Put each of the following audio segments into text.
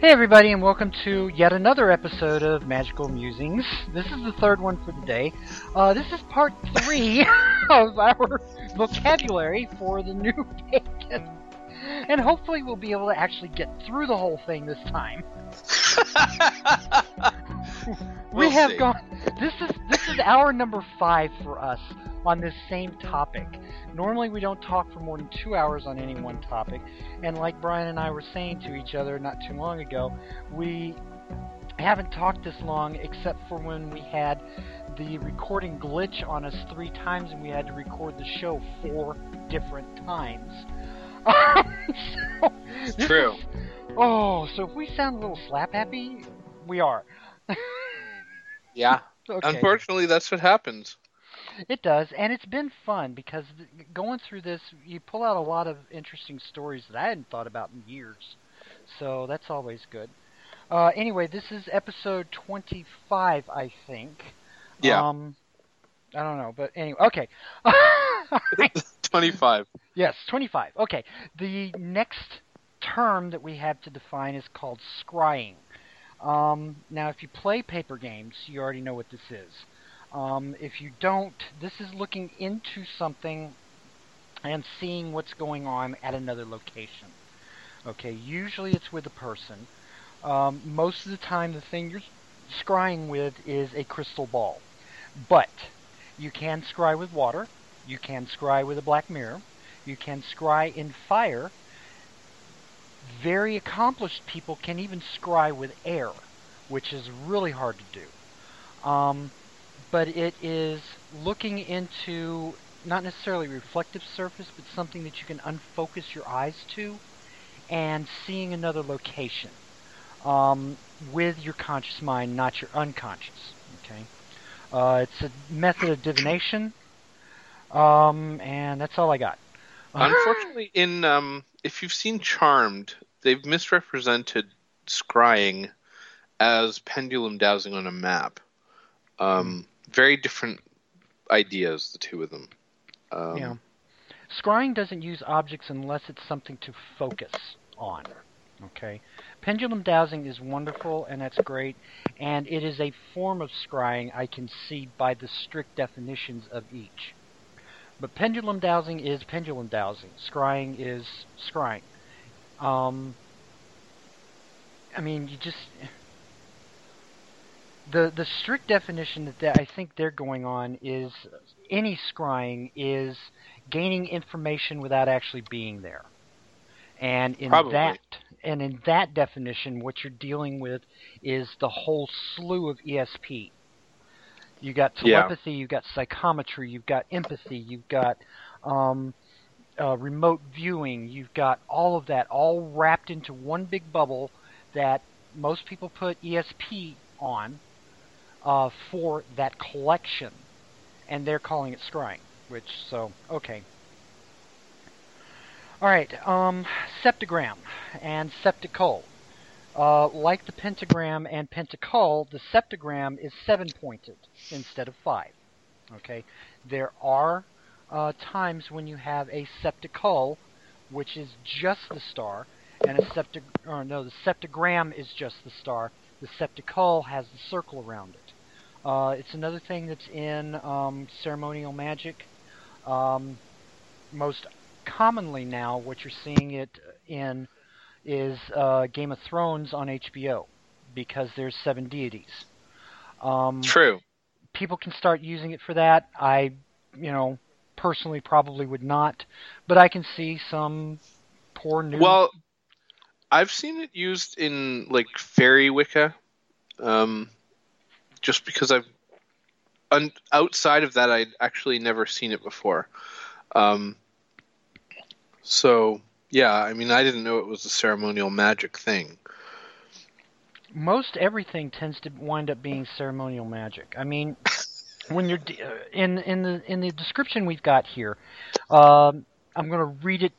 Hey everybody, and welcome to yet another episode of Magical Musings. This is the third one for the day. Uh, this is part three of our vocabulary for the new pagan. And hopefully we'll be able to actually get through the whole thing this time. we We'll have see. gone this is this is hour number five for us on this same topic. Normally we don't talk for more than two hours on any one topic, and like Brian and I were saying to each other not too long ago, we haven't talked this long except for when we had the recording glitch on us three times and we had to record the show four different times. so, this True. is- oh, so if we sound a little slap happy, we are. Yeah. Okay. Unfortunately, that's what happens. It does, and it's been fun because going through this, you pull out a lot of interesting stories that I hadn't thought about in years. So that's always good. Uh, anyway, this is episode 25, I think. Yeah. Um, I don't know, but anyway, okay. 25. Yes, 25. Okay. The next term that we have to define is called scrying. Um, now, if you play paper games, you already know what this is. Um, if you don't, this is looking into something and seeing what's going on at another location. Okay, usually it's with a person. Um, most of the time, the thing you're scrying with is a crystal ball. But you can scry with water, you can scry with a black mirror, you can scry in fire. Very accomplished people can even scry with air, which is really hard to do. Um, but it is looking into not necessarily a reflective surface, but something that you can unfocus your eyes to and seeing another location um, with your conscious mind, not your unconscious. Okay, uh, it's a method of divination, um, and that's all I got. Unfortunately, in um, if you've seen Charmed, they've misrepresented scrying as pendulum dowsing on a map. Um, very different ideas, the two of them. Um, Yeah. Scrying doesn't use objects unless it's something to focus on. Okay. Pendulum dowsing is wonderful and that's great, and it is a form of scrying I can see by the strict definitions of each. But pendulum dowsing is pendulum dowsing. Scrying is scrying. Um, I mean, you just the the strict definition that I think they're going on is any scrying is gaining information without actually being there. And in Probably. that and in that definition, what you're dealing with is the whole slew of ESP. You got Yeah. telepathy, you've got psychometry, you've got empathy, you've got um, uh, remote viewing, you've got all of that all wrapped into one big bubble that most people put ESP on uh, for that collection, and they're calling it scrying. Which so okay. All right, um, septagram and septacle. Uh, like the pentagram and pentacle, the septagram is seven pointed instead of five. Okay, there are uh, times when you have a septacle, which is just the star, and a septic or no, the septagram is just the star. The septacle has the circle around it. Uh, it's another thing that's in um, ceremonial magic. Um, most commonly now, what you're seeing it in is uh, Game of Thrones on HBO because there's seven deities. Um, True. people can start using it for that. I, you know, personally probably would not, but I can see some poor new. Well, I've seen it used in like fairy Wicca, um, just because I've un- outside of that I'd actually never seen it before. Um, so yeah, I mean I didn't know it was a ceremonial magic thing. most everything tends to wind up being ceremonial magic. I mean, when you're uh, in in the in the description we've got here, um, I'm going to read it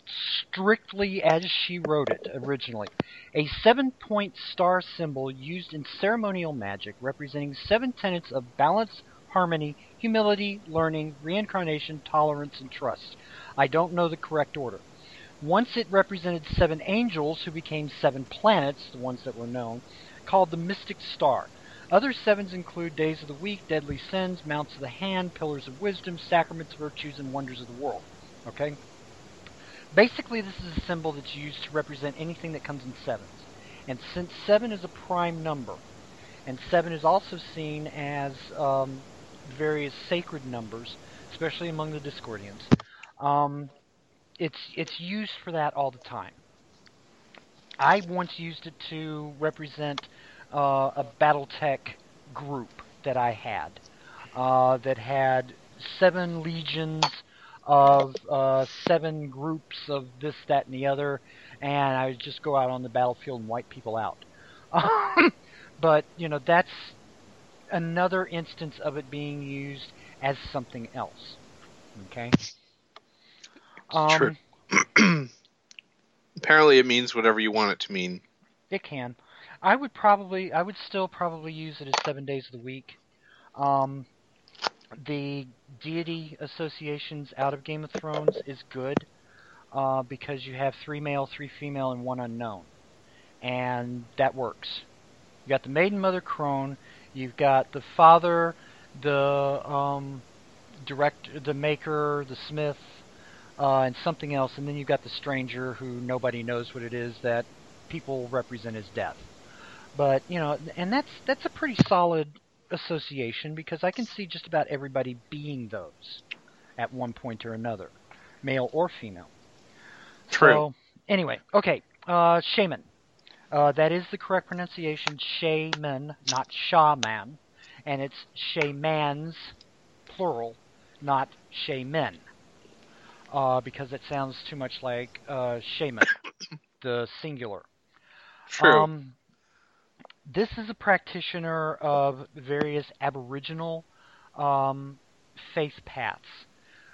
strictly as she wrote it originally. A seven-point star symbol used in ceremonial magic, representing seven tenets of balance, harmony, humility, learning, reincarnation, tolerance, and trust. I don't know the correct order. Once it represented seven angels who became seven planets, the ones that were known, called the Mystic Star. Other sevens include days of the week, deadly sins, mounts of the hand, pillars of wisdom, sacraments, virtues, and wonders of the world. Okay? Basically, this is a symbol that's used to represent anything that comes in sevens. And since seven is a prime number, and seven is also seen as um, various sacred numbers, especially among the Discordians, um, it's it's used for that all the time. I once used it to represent uh, a BattleTech group that I had uh, that had seven legions of uh, seven groups of this, that, and the other, and I would just go out on the battlefield and wipe people out. but you know that's another instance of it being used as something else. Okay. Um, True. Apparently, it means whatever you want it to mean. It can. I would probably, I would still probably use it as seven days of the week. Um, the deity associations out of Game of Thrones is good uh, because you have three male, three female, and one unknown, and that works. You got the maiden, mother, crone. You've got the father, the um, direct, the maker, the smith, uh, and something else, and then you've got the stranger who nobody knows what it is that people represent as death. But you know, and that's that's a pretty solid association because I can see just about everybody being those at one point or another, male or female. True. So, anyway, okay, uh, shaman. Uh, that is the correct pronunciation, shaman, not shaman, and it's shamans, plural, not shaman uh, because it sounds too much like uh, shaman, the singular. True. Um, this is a practitioner of various Aboriginal um, faith paths.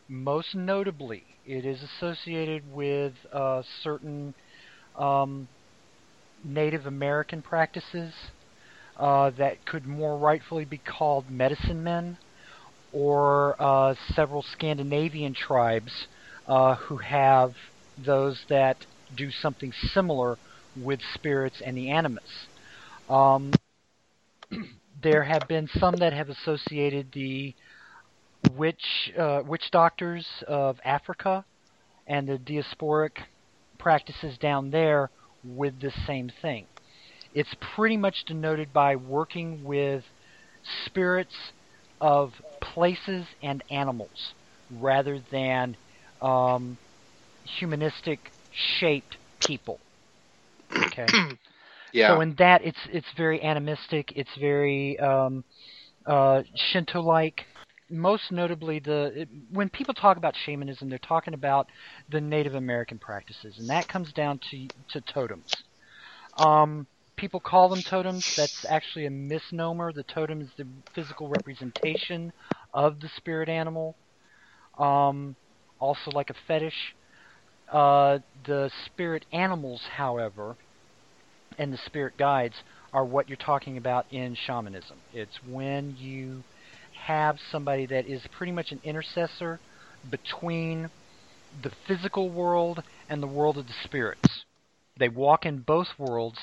Most notably, it is associated with uh, certain um, Native American practices uh, that could more rightfully be called medicine men, or uh, several Scandinavian tribes uh, who have those that do something similar with spirits and the animus. Um, there have been some that have associated the witch uh, witch doctors of Africa and the diasporic practices down there with the same thing. It's pretty much denoted by working with spirits of places and animals rather than um, humanistic shaped people. Okay. yeah. So in that, it's it's very animistic. It's very um, uh, Shinto-like. Most notably, the it, when people talk about shamanism, they're talking about the Native American practices, and that comes down to to totems. Um, people call them totems. That's actually a misnomer. The totem is the physical representation of the spirit animal. Um, also like a fetish. Uh, the spirit animals, however, and the spirit guides are what you're talking about in shamanism. It's when you have somebody that is pretty much an intercessor between the physical world and the world of the spirits. They walk in both worlds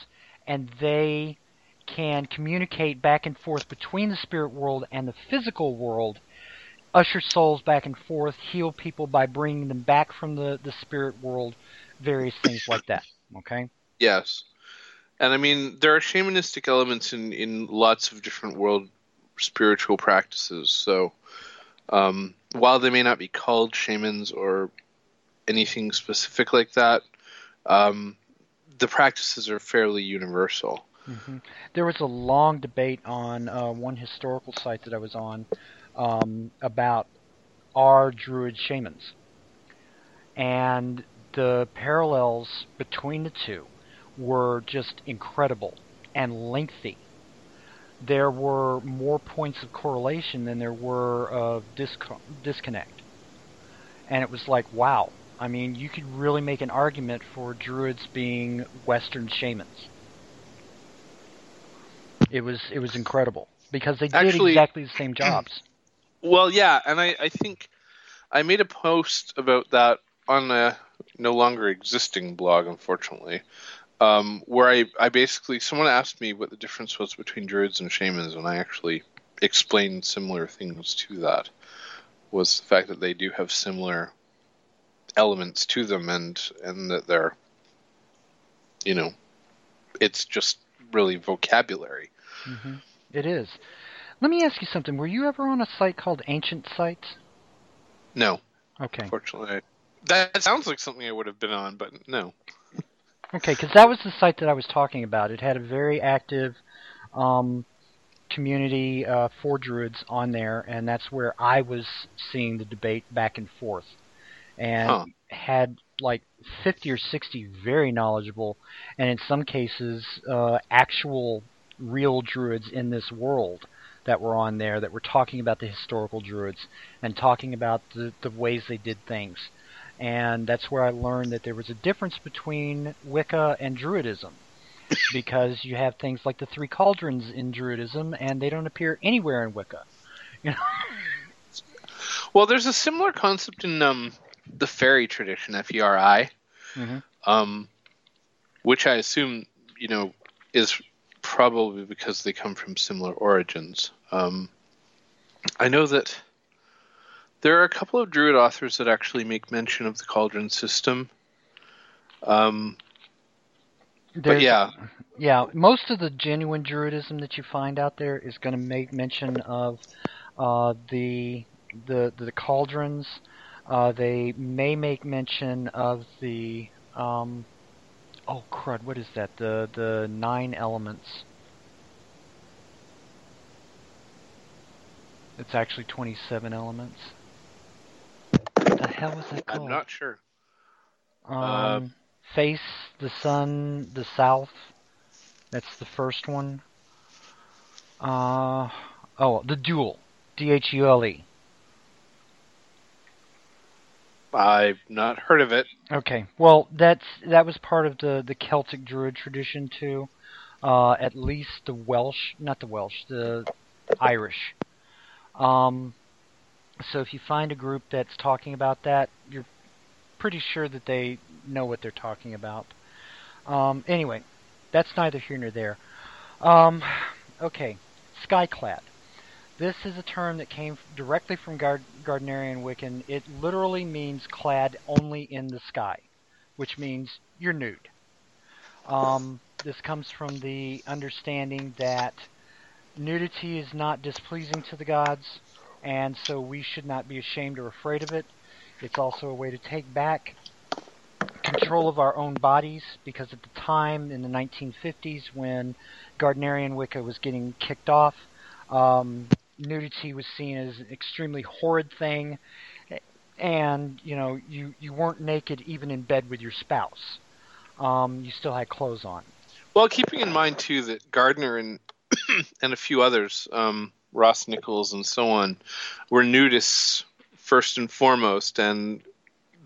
and they can communicate back and forth between the spirit world and the physical world usher souls back and forth, heal people by bringing them back from the, the spirit world, various things like that. Okay? Yes. And I mean, there are shamanistic elements in, in lots of different world spiritual practices. So, um, while they may not be called shamans or anything specific like that, um, the practices are fairly universal. Mm-hmm. There was a long debate on uh, one historical site that I was on um, about are druid shamans. And the parallels between the two were just incredible and lengthy. There were more points of correlation than there were of disco- disconnect. And it was like, wow. I mean, you could really make an argument for druids being Western shamans. It was it was incredible because they did Actually, exactly the same jobs. Well, yeah, and I, I think I made a post about that on a no longer existing blog, unfortunately, um, where I, I basically someone asked me what the difference was between druids and shamans, and I actually explained similar things to that. Was the fact that they do have similar elements to them, and and that they're, you know, it's just really vocabulary. Mm-hmm. It is. Let me ask you something. Were you ever on a site called Ancient Sites? No. Okay. Unfortunately, that sounds like something I would have been on, but no. Okay, because that was the site that I was talking about. It had a very active um, community uh, for druids on there, and that's where I was seeing the debate back and forth, and Huh. had like 50 or 60 very knowledgeable, and in some cases, uh, actual real druids in this world that were on there that were talking about the historical druids and talking about the, the ways they did things. And that's where I learned that there was a difference between Wicca and Druidism. because you have things like the three cauldrons in Druidism, and they don't appear anywhere in Wicca. You know? Well, there's a similar concept in um, the Feri tradition, F E R I, Mhm. um, which I assume you know is probably because they come from similar origins. Um, I know that there are a couple of Druid authors that actually make mention of the cauldron system. Um, but yeah, Yeah, most of the genuine Druidism that you find out there is going to make mention of uh, the the the cauldrons. Uh, they may make mention of the um, oh crud, what is that? The the nine elements. It's actually twenty-seven elements. Hell is that called? I'm not sure. Um, face the sun, the south. That's the first one. Uh, oh, the duel. D H U L E. I've not heard of it. Okay. Well, that's that was part of the the Celtic Druid tradition too. Uh, at least the Welsh, not the Welsh, the Irish. Um, so if you find a group that's talking about that, you're pretty sure that they know what they're talking about. Um, anyway, that's neither here nor there. Um, okay, skyclad. This is a term that came directly from Gard- Gardnerian Wiccan. It literally means clad only in the sky, which means you're nude. Um, this comes from the understanding that nudity is not displeasing to the gods, and so we should not be ashamed or afraid of it. It's also a way to take back control of our own bodies, because at the time in the 1950s, when Gardnerian Wicca was getting kicked off, um, nudity was seen as an extremely horrid thing, and you know you you weren't naked even in bed with your spouse. Um, you still had clothes on. Well, keeping in mind too that Gardner and and a few others, um, Ross Nichols and so on, were nudists first and foremost, and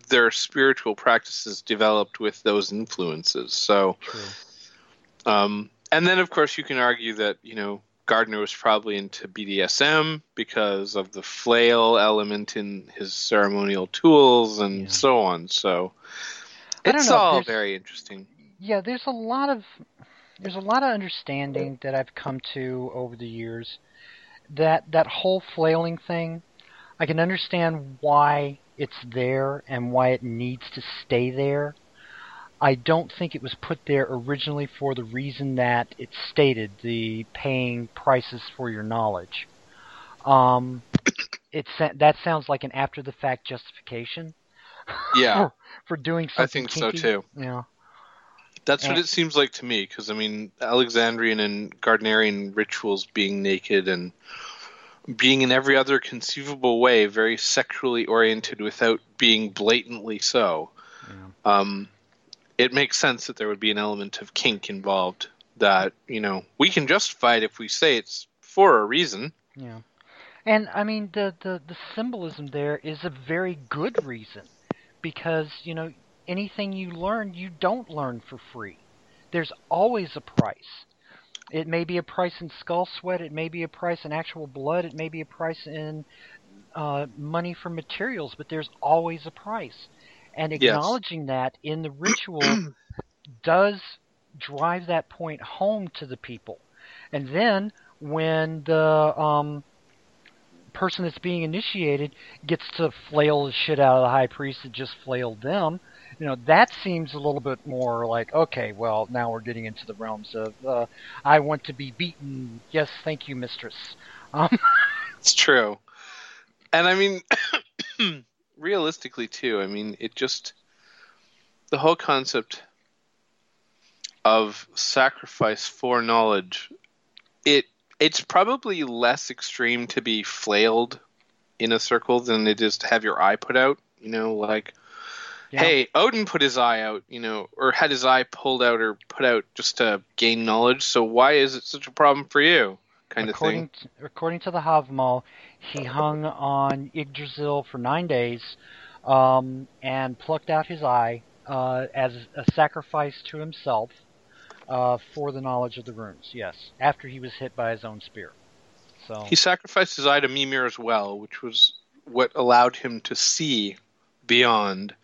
their spiritual practices developed with those influences. So, um, and then of course you can argue that you know Gardner was probably into BDSM because of the flail element in his ceremonial tools and Yeah. so on. So, it's know, all there's- very interesting. Yeah, there's a lot of there's a lot of understanding that I've come to over the years. That that whole flailing thing, I can understand why it's there and why it needs to stay there. I don't think it was put there originally for the reason that it stated the paying prices for your knowledge. Um, it that sounds like an after the fact justification Yeah, for doing something. I think so kinky. too. Yeah. That's what it seems like to me, because I mean, Alexandrian and Gardnerian rituals being naked and being in every other conceivable way very sexually oriented without being blatantly so. Yeah. Um, it makes sense that there would be an element of kink involved that, you know, we can justify it if we say it's for a reason. Yeah. And I mean the, the the symbolism there is a very good reason because, you know, anything you learn you don't learn for free. There's always a price. It may be a price in skull sweat, it may be a price in actual blood, it may be a price in uh, money for materials, but there's always a price. And Yes. acknowledging that in the ritual does drive that point home to the people. And then when the um, person that's being initiated gets to flail the shit out of the high priest that just flailed them, you know, that seems a little bit more like, okay, well, now we're getting into the realms of, uh, I want to be beaten. Yes, thank you, mistress. Um, It's true. And I mean, realistically, too, I mean, it just. The whole concept of sacrifice for knowledge, it it's probably less extreme to be flailed in a circle than it is to have your eye put out. You know, like, Yeah. hey, Odin put his eye out, you know, or had his eye pulled out or put out just to gain knowledge. So why is it such a problem for you? Kind of according thing. To, according to the Havamal, he hung on Yggdrasil for nine days um, and plucked out his eye uh, as a sacrifice to himself uh, for the knowledge of the runes. Yes, after he was hit by his own spear. So He sacrificed his eye to Mimir as well, which was what allowed him to see beyond,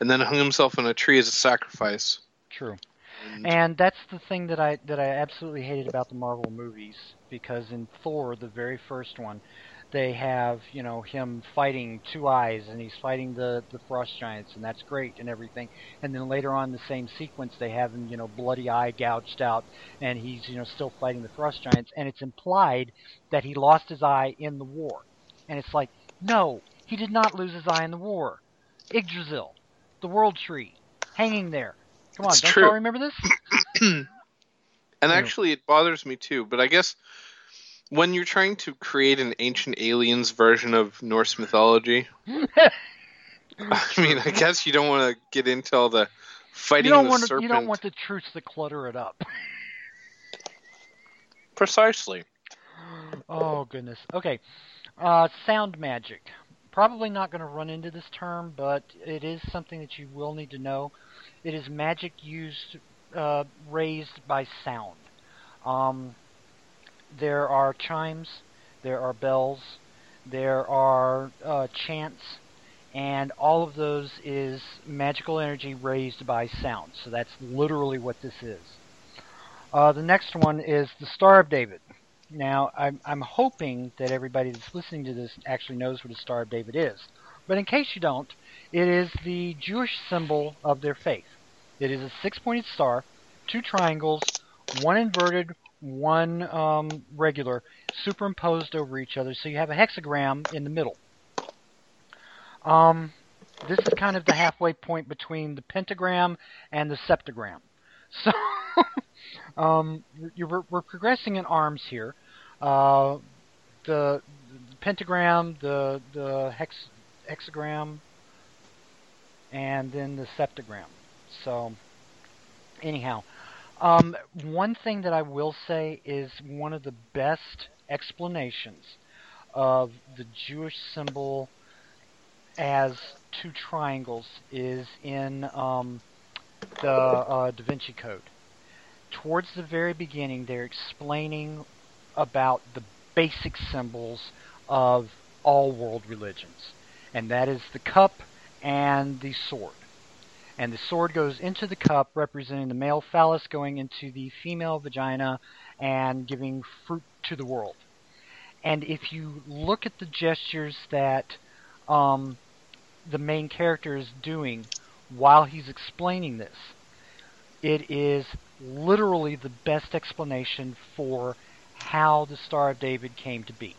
and then hung himself on a tree as a sacrifice. true. And, And that's the thing that I that I absolutely hated about the Marvel movies because in Thor, the very first one, they have you know him fighting two eyes and he's fighting the the frost giants and that's great and everything. And then later on, in the same sequence, they have him you know bloody eye gouged out and he's you know still fighting the frost giants and it's implied that he lost his eye in the war. And it's like no, he did not lose his eye in the war. Yggdrasil, the World Tree, hanging there. Come on, It's don't true. y'all remember this? and actually, it bothers me too. But I guess when you're trying to create an ancient aliens version of Norse mythology, I mean, I guess you don't want to get into all the fighting you don't the want serpent. you don't want the truths to clutter it up. Precisely. oh goodness. Okay. Uh, sound magic. Probably not going to run into this term, but it is something that you will need to know. It is magic used uh, raised by sound. Um, there are chimes, there are bells, there are uh, chants, and all of those is magical energy raised by sound. So that's literally what this is. Uh, the next one is the Star of David. Now, I'm, I'm hoping that everybody that's listening to this actually knows what a Star of David is. But in case you don't, it is the Jewish symbol of their faith. It is a six pointed star, two triangles, one inverted, one um, regular, superimposed over each other, so you have a hexagram in the middle. Um, this is kind of the halfway point between the pentagram and the septagram. So, um, we're, we're progressing in arms here. Uh, the, the pentagram, the the hex, hexagram, and then the septagram. So, anyhow, um, one thing that I will say is one of the best explanations of the Jewish symbol as two triangles is in um, the uh, Da Vinci Code. Towards the very beginning, they're explaining about the basic symbols of all world religions, and that is the cup and the sword. And the sword goes into the cup, representing the male phallus going into the female vagina and giving fruit to the world. And if you look at the gestures that um, the main character is doing while he's explaining this, it is literally the best explanation for how the Star of David came to be.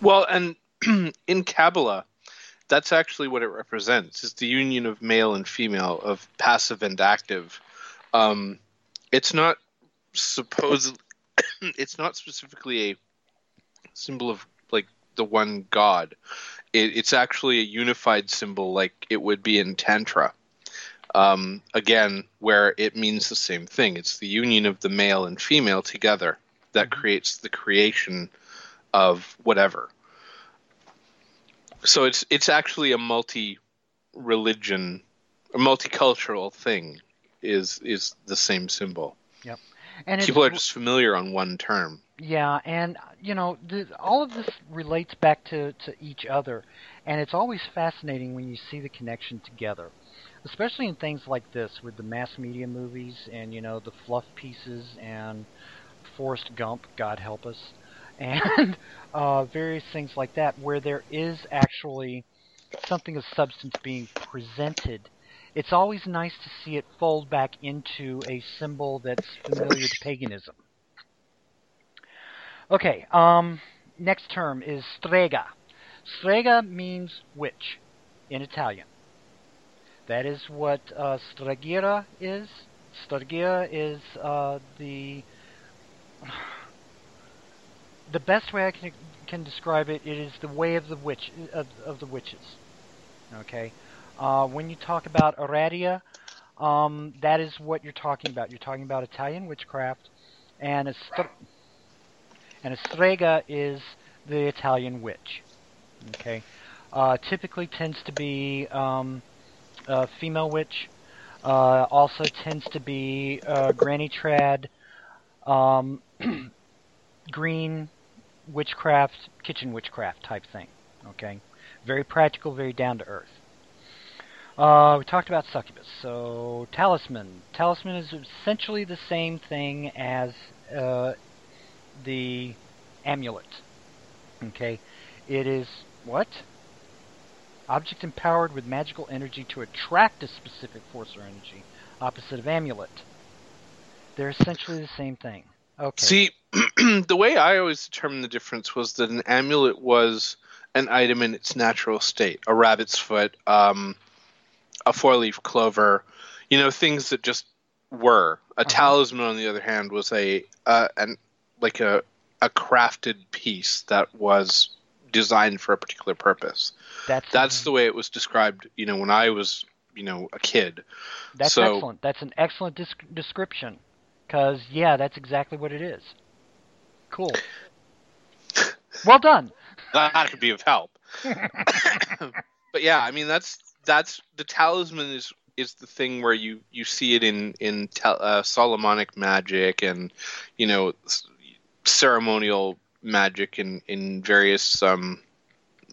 Well, and in Kabbalah, that's actually what it represents. It's the union of male and female, of passive and active. Um, it's not supposed. it's not specifically a symbol of like the one God. It, it's actually a unified symbol, like it would be in Tantra. Um, again, where it means the same thing. It's the union of the male and female together that creates the creation of whatever. So it's it's actually a multi religion, a multicultural thing. Is is the same symbol? Yep. And People are just familiar on one term. Yeah, and you know, the, all of this relates back to, to each other, and it's always fascinating when you see the connection together, especially in things like this with the mass media movies and you know the fluff pieces and Forrest Gump, God help us, and uh, various things like that, where there is actually something of substance being presented. It's always nice to see it fold back into a symbol that's familiar to paganism. Okay, um, next term is strega. Strega means witch in Italian. That is what uh, Stregheria is. Stregheria is uh, the the best way I can can describe it. It is the way of the witch of, of the witches. Okay, uh, when you talk about Aradia, um, that is what you're talking about. You're talking about Italian witchcraft, and a st- and a strega is the Italian witch. Okay, uh, typically tends to be um, a female witch. Uh, also tends to be uh, granny trad, um, green witchcraft, kitchen witchcraft type thing. Okay, very practical, very down to earth. Uh, we talked about succubus. So talisman. Talisman is essentially the same thing as uh, the amulet. Okay, it is what? Object empowered with magical energy to attract a specific force or energy, opposite of amulet. They're essentially the same thing. Okay. See, the way I always determined the difference was that an amulet was an item in its natural state, a rabbit's foot, um, a four-leaf clover, you know, things that just were. A Uh-huh. talisman, on the other hand, was a uh, an like a a crafted piece that was designed for a particular purpose. that's That's the way it was described, you know, when I was, you know, a kid. That's So- excellent. That's an excellent disc- description. Because yeah, that's exactly what it is. Cool. Well done. That could be of help. but yeah, I mean that's that's the talisman is is the thing where you you see it in in tel- uh, Solomonic magic and you know s- ceremonial magic in in various um,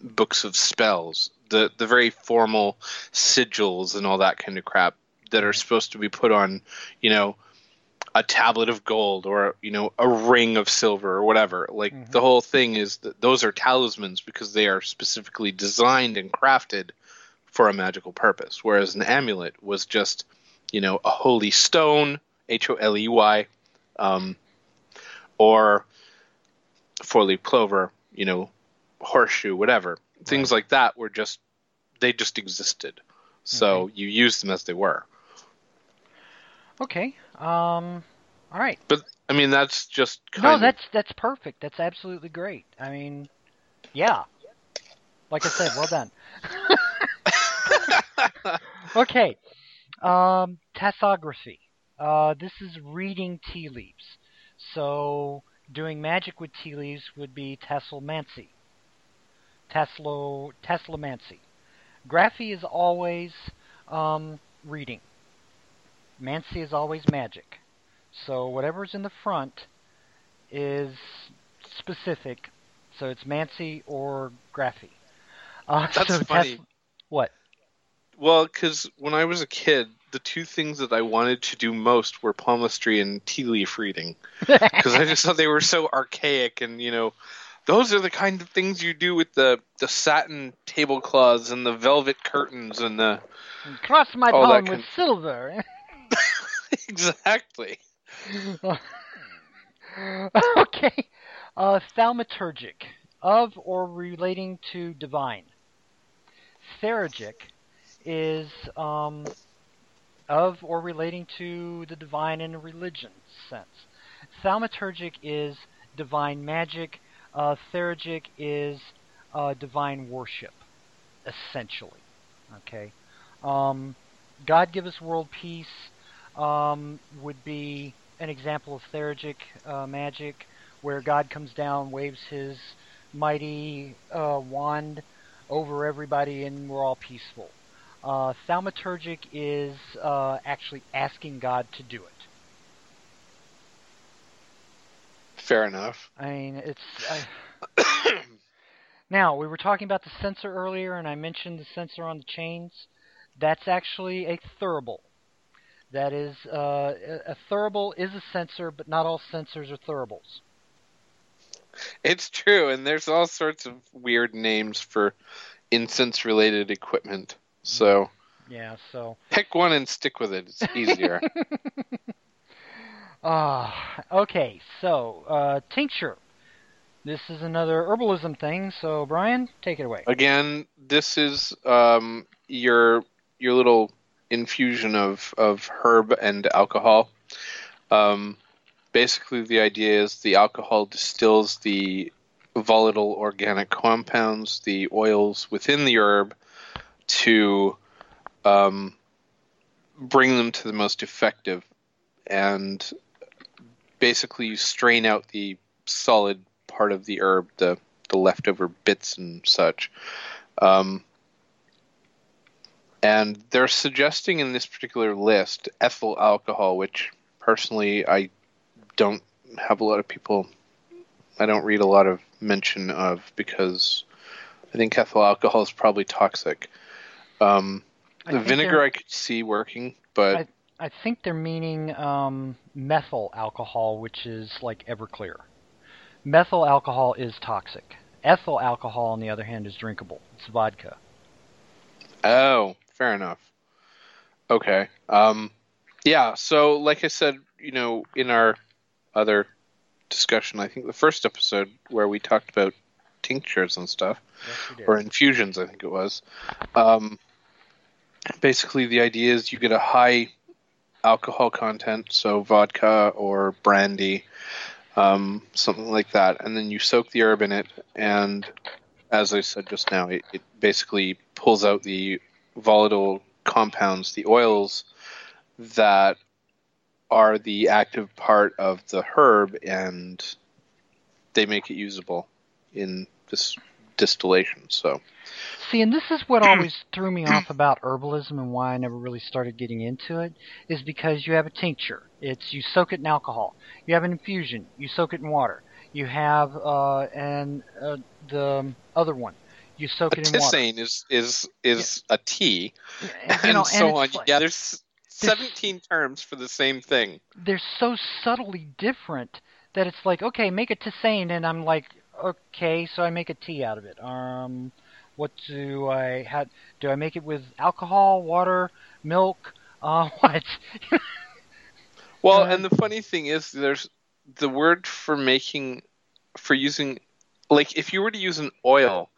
books of spells. The the very formal sigils and all that kind of crap that are supposed to be put on, you know, a tablet of gold or you know a ring of silver or whatever. Like Mhm. the whole thing is that those are talismans because they are specifically designed and crafted for a magical purpose. Whereas an amulet was just, you know, a holy stone, H O L E Y, um, or four leaf clover, you know, horseshoe, whatever. Things like that were just they just existed. So you used them as they were. Okay. Um. All right. But I mean that's just kind No, of that's that's perfect. That's absolutely great. I mean, yeah. Like I said, well done. okay. Um, tasseography. Uh, this is reading tea leaves. So doing magic with tea leaves would be tasselmancy. Tasslo tasselomancy. Graphy is always um, reading. Mancy is always magic. So whatever's in the front is specific. So it's Mancy or Graphy. Uh, That's so funny. Tas- what? Well, because when I was a kid, the two things that I wanted to do most were palmistry and tea leaf reading, because I just thought they were so archaic, and you know, those are the kind of things you do with the the satin tablecloths and the velvet curtains and the Cross my palm with silver. exactly. okay. Uh, thaumaturgic, of or relating to divine. Theurgic is um, of or relating to the divine in a religion sense. Thaumaturgic is divine magic. Uh, is uh, divine worship, essentially. Okay. Um, God give us world peace um, would be an example of theurgic uh, magic, where God comes down, waves his mighty uh, wand over everybody, and we're all peaceful. Uh, thaumaturgic is uh, actually asking God to do it. Fair enough. I mean, it's I, Now, we were talking about the censer earlier, and I mentioned the censer on the chains. That's actually a thurible. That is, uh, a thurible is a censer, but not all censers are thuribles. It's true, and there's all sorts of weird names for incense-related equipment. So Yeah, so. pick one and stick with it. It's easier. Ah, okay, so, uh, tincture. This is another herbalism thing, so Brian, take it away. Again, this is um, your your little infusion of of herb and alcohol. Um, basically, the idea is the alcohol distills the volatile organic compounds, the oils within the herb, to um, bring them to the most effective, and basically you strain out the solid part of the herb, the the leftover bits and such. Um, and they're suggesting in this particular list ethyl alcohol, which personally I don't have a lot of people. I don't read a lot of mention of because I think ethyl alcohol is probably toxic. Um, the think vinegar I could see working, but I think they're meaning um, methyl alcohol, which is like Everclear. Methyl alcohol is toxic. Ethyl alcohol, on the other hand, is drinkable. It's vodka. Oh, fair enough. Okay. Um, yeah. So, like I said, you know, in our other discussion, I think the first episode where we talked about tinctures and stuff, Yes, or infusions, I think it was. Um, basically, the idea is you get a high alcohol content, so vodka or brandy, um, something like that, and then you soak the herb in it, and as I said just now, it, it basically pulls out the volatile compounds, the oils that are the active part of the herb, and they make it usable in this distillation. So. See, and this is what always threw me off about herbalism and why I never really started getting into it, is because you have a tincture. It's you soak it in alcohol. You have an infusion. You soak it in water. You have uh, and uh, the other one. You soak A it in water. tisane is is is a tea, And, and you know, so and on. it's like- yeah, there's seventeen terms for the same thing. they're so subtly different that it's like, okay, make a tisane, and I'm like, okay, so I make a tea out of it. Um, what do I how do I make it with alcohol, water, milk? Uh, what? Well, Uh, and the funny thing is, there's the word for making, for using, like if you were to use an oil,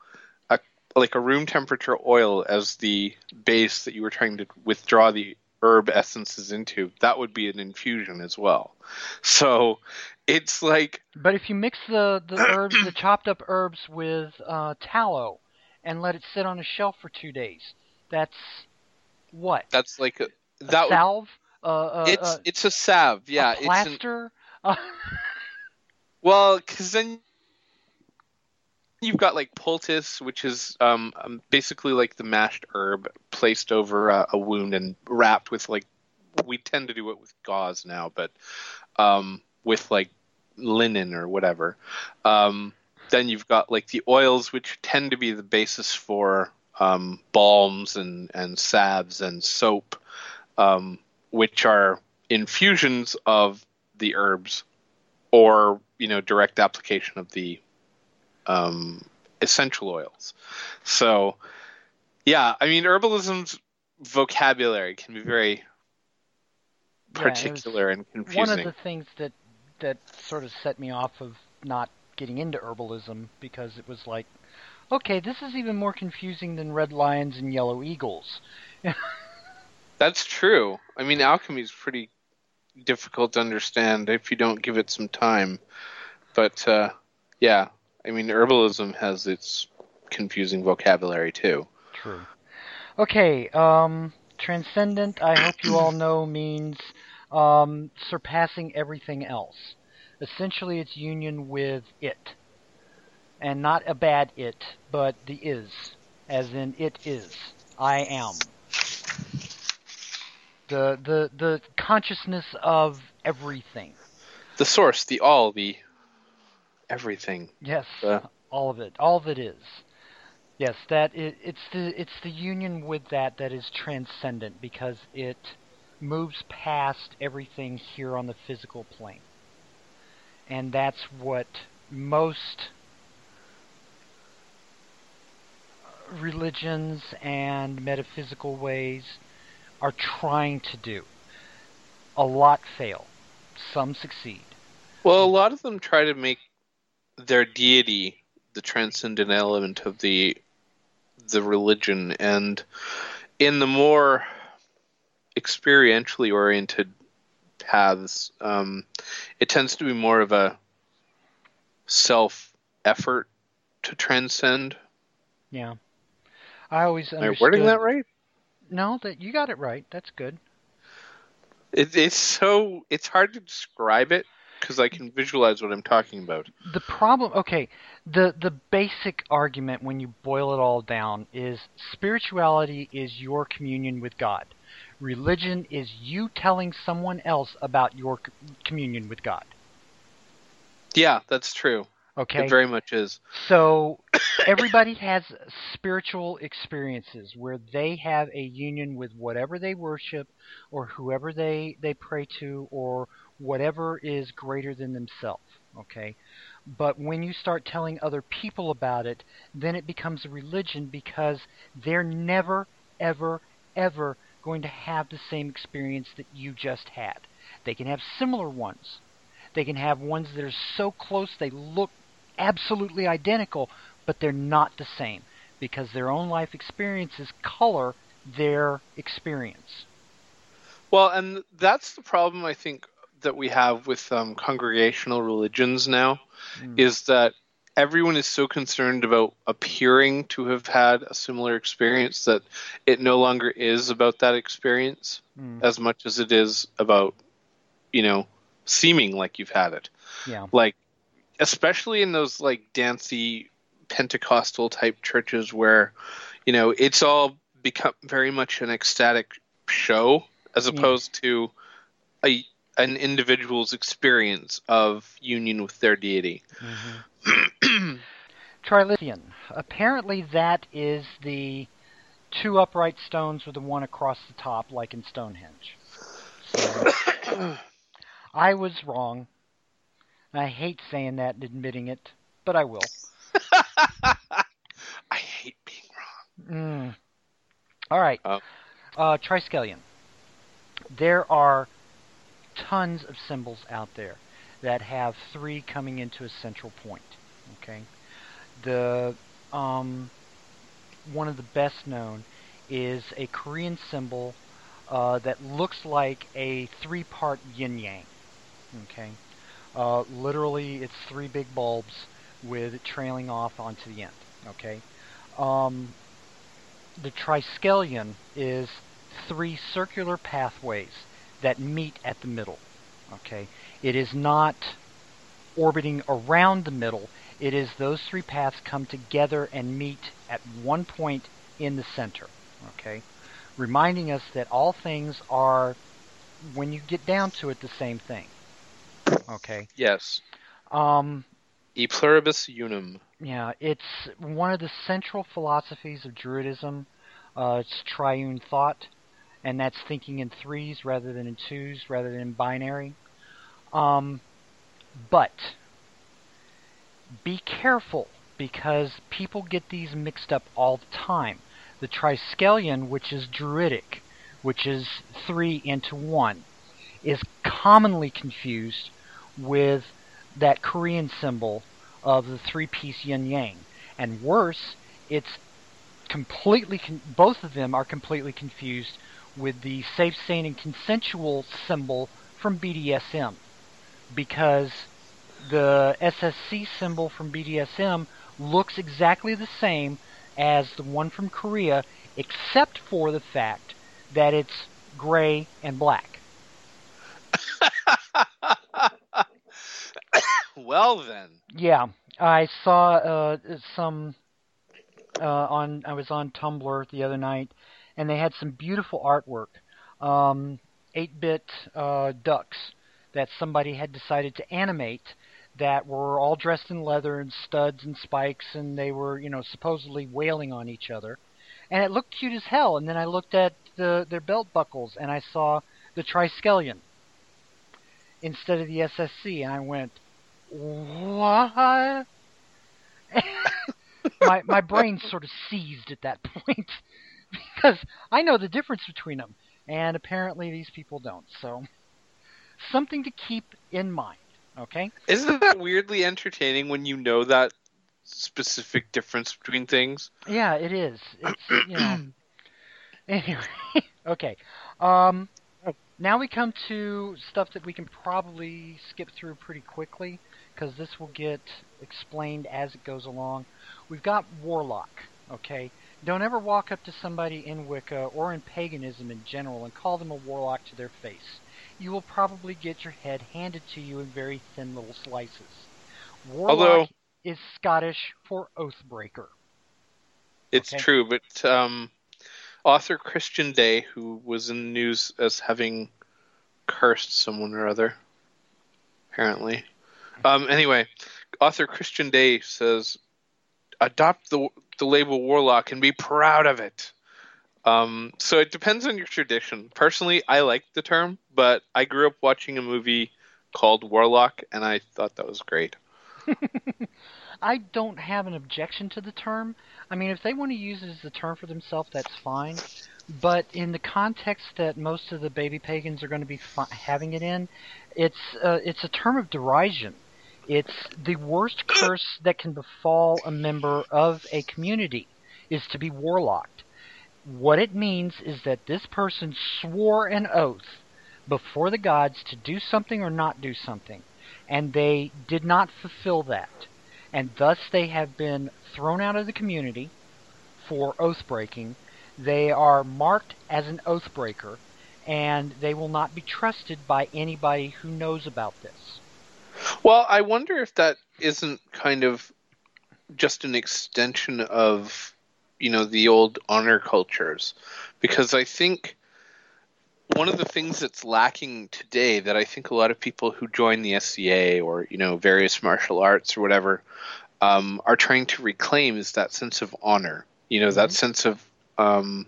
a, like a room temperature oil as the base that you were trying to withdraw the herb essences into, that would be an infusion as well. So it's like but if you mix the the herbs, the chopped up herbs with uh, tallow, and let it sit on a shelf for two days, that's what? that's like a, A that would, salve? Uh, uh, it's uh, it's a salve, yeah. a It's an, plaster? Uh, Well, because then you've got like poultice, which is um, um, basically like the mashed herb placed over a, a wound and wrapped with like we tend to do it with gauze now, but um, with like linen or whatever. Um, then you've got like the oils, which tend to be the basis for um, balms and and salves and soap, um, which are infusions of the herbs or you know direct application of the um, essential oils. So yeah, I mean herbalism's vocabulary can be very Yeah, particular and confusing. one of the things that that sort of set me off of not getting into herbalism because it was like, okay, this is even more confusing than red lions and yellow eagles. That's true. I mean alchemy is pretty difficult to understand if you don't give it some time. But uh, yeah, I mean herbalism has its confusing vocabulary too. True. Okay, um, transcendent. I hope you all know means um, surpassing everything else. Essentially, it's union with it, and not a bad it, but the is, as in it is. I am. The the the consciousness of everything. The source, the all, the everything. Yes. Uh, all of it, all of it is. Yes, that it, it's the it's the union with that that is transcendent because it moves past everything here on the physical plane. And that's what most religions and metaphysical ways are trying to do. A lot fail. Some succeed. Well, a lot of them try to make their deity the transcendent element of the the religion and in the more experientially oriented paths um, it tends to be more of a self effort to transcend Yeah. I always am I understood. wording that right No, that you got it right. That's good. it, it's so it's hard to describe it because I can visualize what I'm talking about. The problem, okay, the the basic argument when you boil it all down is spirituality is your communion with God. Religion is you telling someone else about your communion with God. Yeah, that's true. Okay. It very much is. So everybody has spiritual experiences where they have a union with whatever they worship or whoever they, they pray to or whatever is greater than themselves. Okay? But when you start telling other people about it, then it becomes a religion because they're never, ever, ever going to have the same experience that you just had. They can have similar ones. They can have ones that are so close they look absolutely identical, but they're not the same because their own life experiences color their experience. Well, and that's the problem I think that we have with um, congregational religions now Mm. is that everyone is so concerned about appearing to have had a similar experience that it no longer is about that experience Mm. as much as it is about, you know, seeming like you've had it. Yeah. Like, especially in those like dancey Pentecostal type churches where, you know, it's all become very much an ecstatic show as Yeah. opposed to a an individual's experience of union with their deity. Trilithon. Apparently, that is the two upright stones with the one across the top, like in Stonehenge. So, I was wrong. I hate saying that and admitting it, but I will. I hate being wrong. Mm. All right. Oh. Uh, Triskelion. There are tons of symbols out there that have three coming into a central point. Okay. The um, one of the best known is a Korean symbol uh, that looks like a three-part yin yang. Okay. Uh, literally, it's three big bulbs with trailing off onto the end. Okay. Um, the triskelion is three circular pathways that meet at the middle. Okay, it is not orbiting around the middle. It is those three paths come together and meet at one point in the center. Okay, reminding us that all things are, when you get down to it, the same thing. Okay. Yes. Um, E pluribus unum. yeah, it's one of the central philosophies of Druidism. Uh, it's triune thought, and that's thinking in threes rather than in twos, rather than in binary. Um, but be careful because people get these mixed up all the time. The Triskelion, which is Druidic, which is three into one, is commonly confused with that Korean symbol of the three-piece yin yang. And worse, it's completely con- both of them are completely confused with the safe, sane, and consensual symbol from BDSM, because the SSC symbol from BDSM looks exactly the same as the one from Korea, except for the fact that it's gray and black. well then. Yeah, I saw uh, some uh, on. I was on Tumblr the other night, and they had some beautiful artwork. Um, 8-bit uh, ducks that somebody had decided to animate that were all dressed in leather and studs and spikes, and they were, you know, supposedly wailing on each other, and it looked cute as hell. And then I looked at the their belt buckles, and I saw the Triskelion instead of the SSC, and I went, what? my my brain sort of seized at that point because I know the difference between them, and apparently these people don't. So something to keep in mind. Okay. Isn't that weirdly entertaining when you know that specific difference between things? Yeah, it is. It's you know. anyway, okay. Um, now we come to stuff that we can probably skip through pretty quickly because this will get explained as it goes along. We've got Warlock, okay? Don't ever walk up to somebody in Wicca or in paganism in general and call them a warlock to their face. You will probably get your head handed to you in very thin little slices. Warlock Although, is Scottish for Oathbreaker. It's Okay. true, but um, author Christian Day, who was in the news as having cursed someone or other, apparently. Um, anyway, author Christian Day says, adopt the the label warlock and be proud of it. Um, so it depends on your tradition. Personally, I like the term, but I grew up watching a movie called Warlock, and I thought that was great. I don't have an objection to the term. I mean, if they want to use it as the term for themselves, that's fine. But in the context that most of the baby pagans are going to be fi- having it in, it's uh, it's a term of derision. It's the worst curse that can befall a member of a community is to be warlocked. What it means is that this person swore an oath before the gods to do something or not do something, and they did not fulfill that and thus they have been thrown out of the community for oath breaking. They are marked as an oath breaker, and they will not be trusted by anybody who knows about this. Well, I wonder if that isn't kind of just an extension of, you know, the old honor cultures. Because I think one of the things that's lacking today that I think a lot of people who join the SCA or, you know, various martial arts or whatever um, are trying to reclaim is that sense of honor. You know, that sense of um,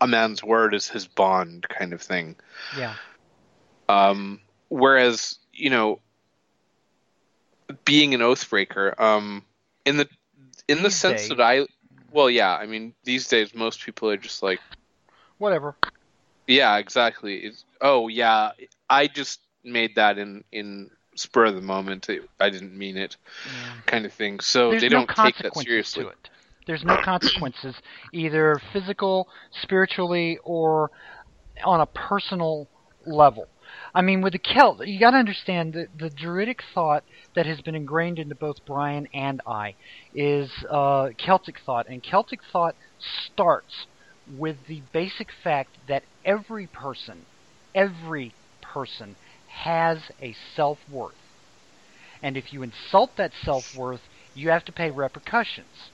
a man's word is his bond kind of thing. Yeah. Um, whereas, you know, being an oathbreaker, um, in the in the sense days. that I, well, yeah, I mean, these days most people are just like, Whatever. yeah, exactly. It's, oh, yeah, I just made that in in spur of the moment. It, I didn't mean it, kind of thing. So There's they no don't take that seriously. to it. There's no consequences, either physical, spiritually, or on a personal level. I mean, with the Celt, you got to understand that the Druidic thought that has been ingrained into both Brian and I is uh, Celtic thought, and Celtic thought starts with the basic fact that every person, every person has a self worth. And if you insult that self worth, you have to pay repercussions.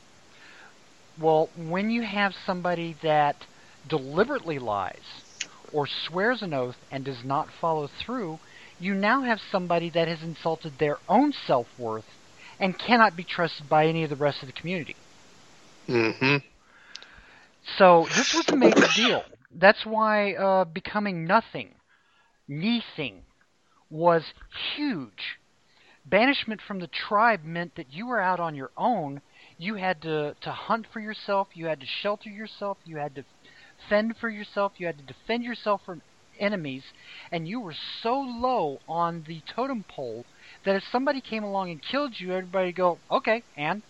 Well, when you have somebody that deliberately lies or swears an oath and does not follow through, you now have somebody that has insulted their own self worth and cannot be trusted by any of the rest of the community. hmm So this was a major deal. That's why uh, becoming nothing, nothing, was huge. Banishment from the tribe meant that you were out on your own. You had to, to hunt for yourself. You had to shelter yourself. You had to fend for yourself. You had to defend yourself from enemies. And you were so low on the totem pole that if somebody came along and killed you, everybody would go, okay, and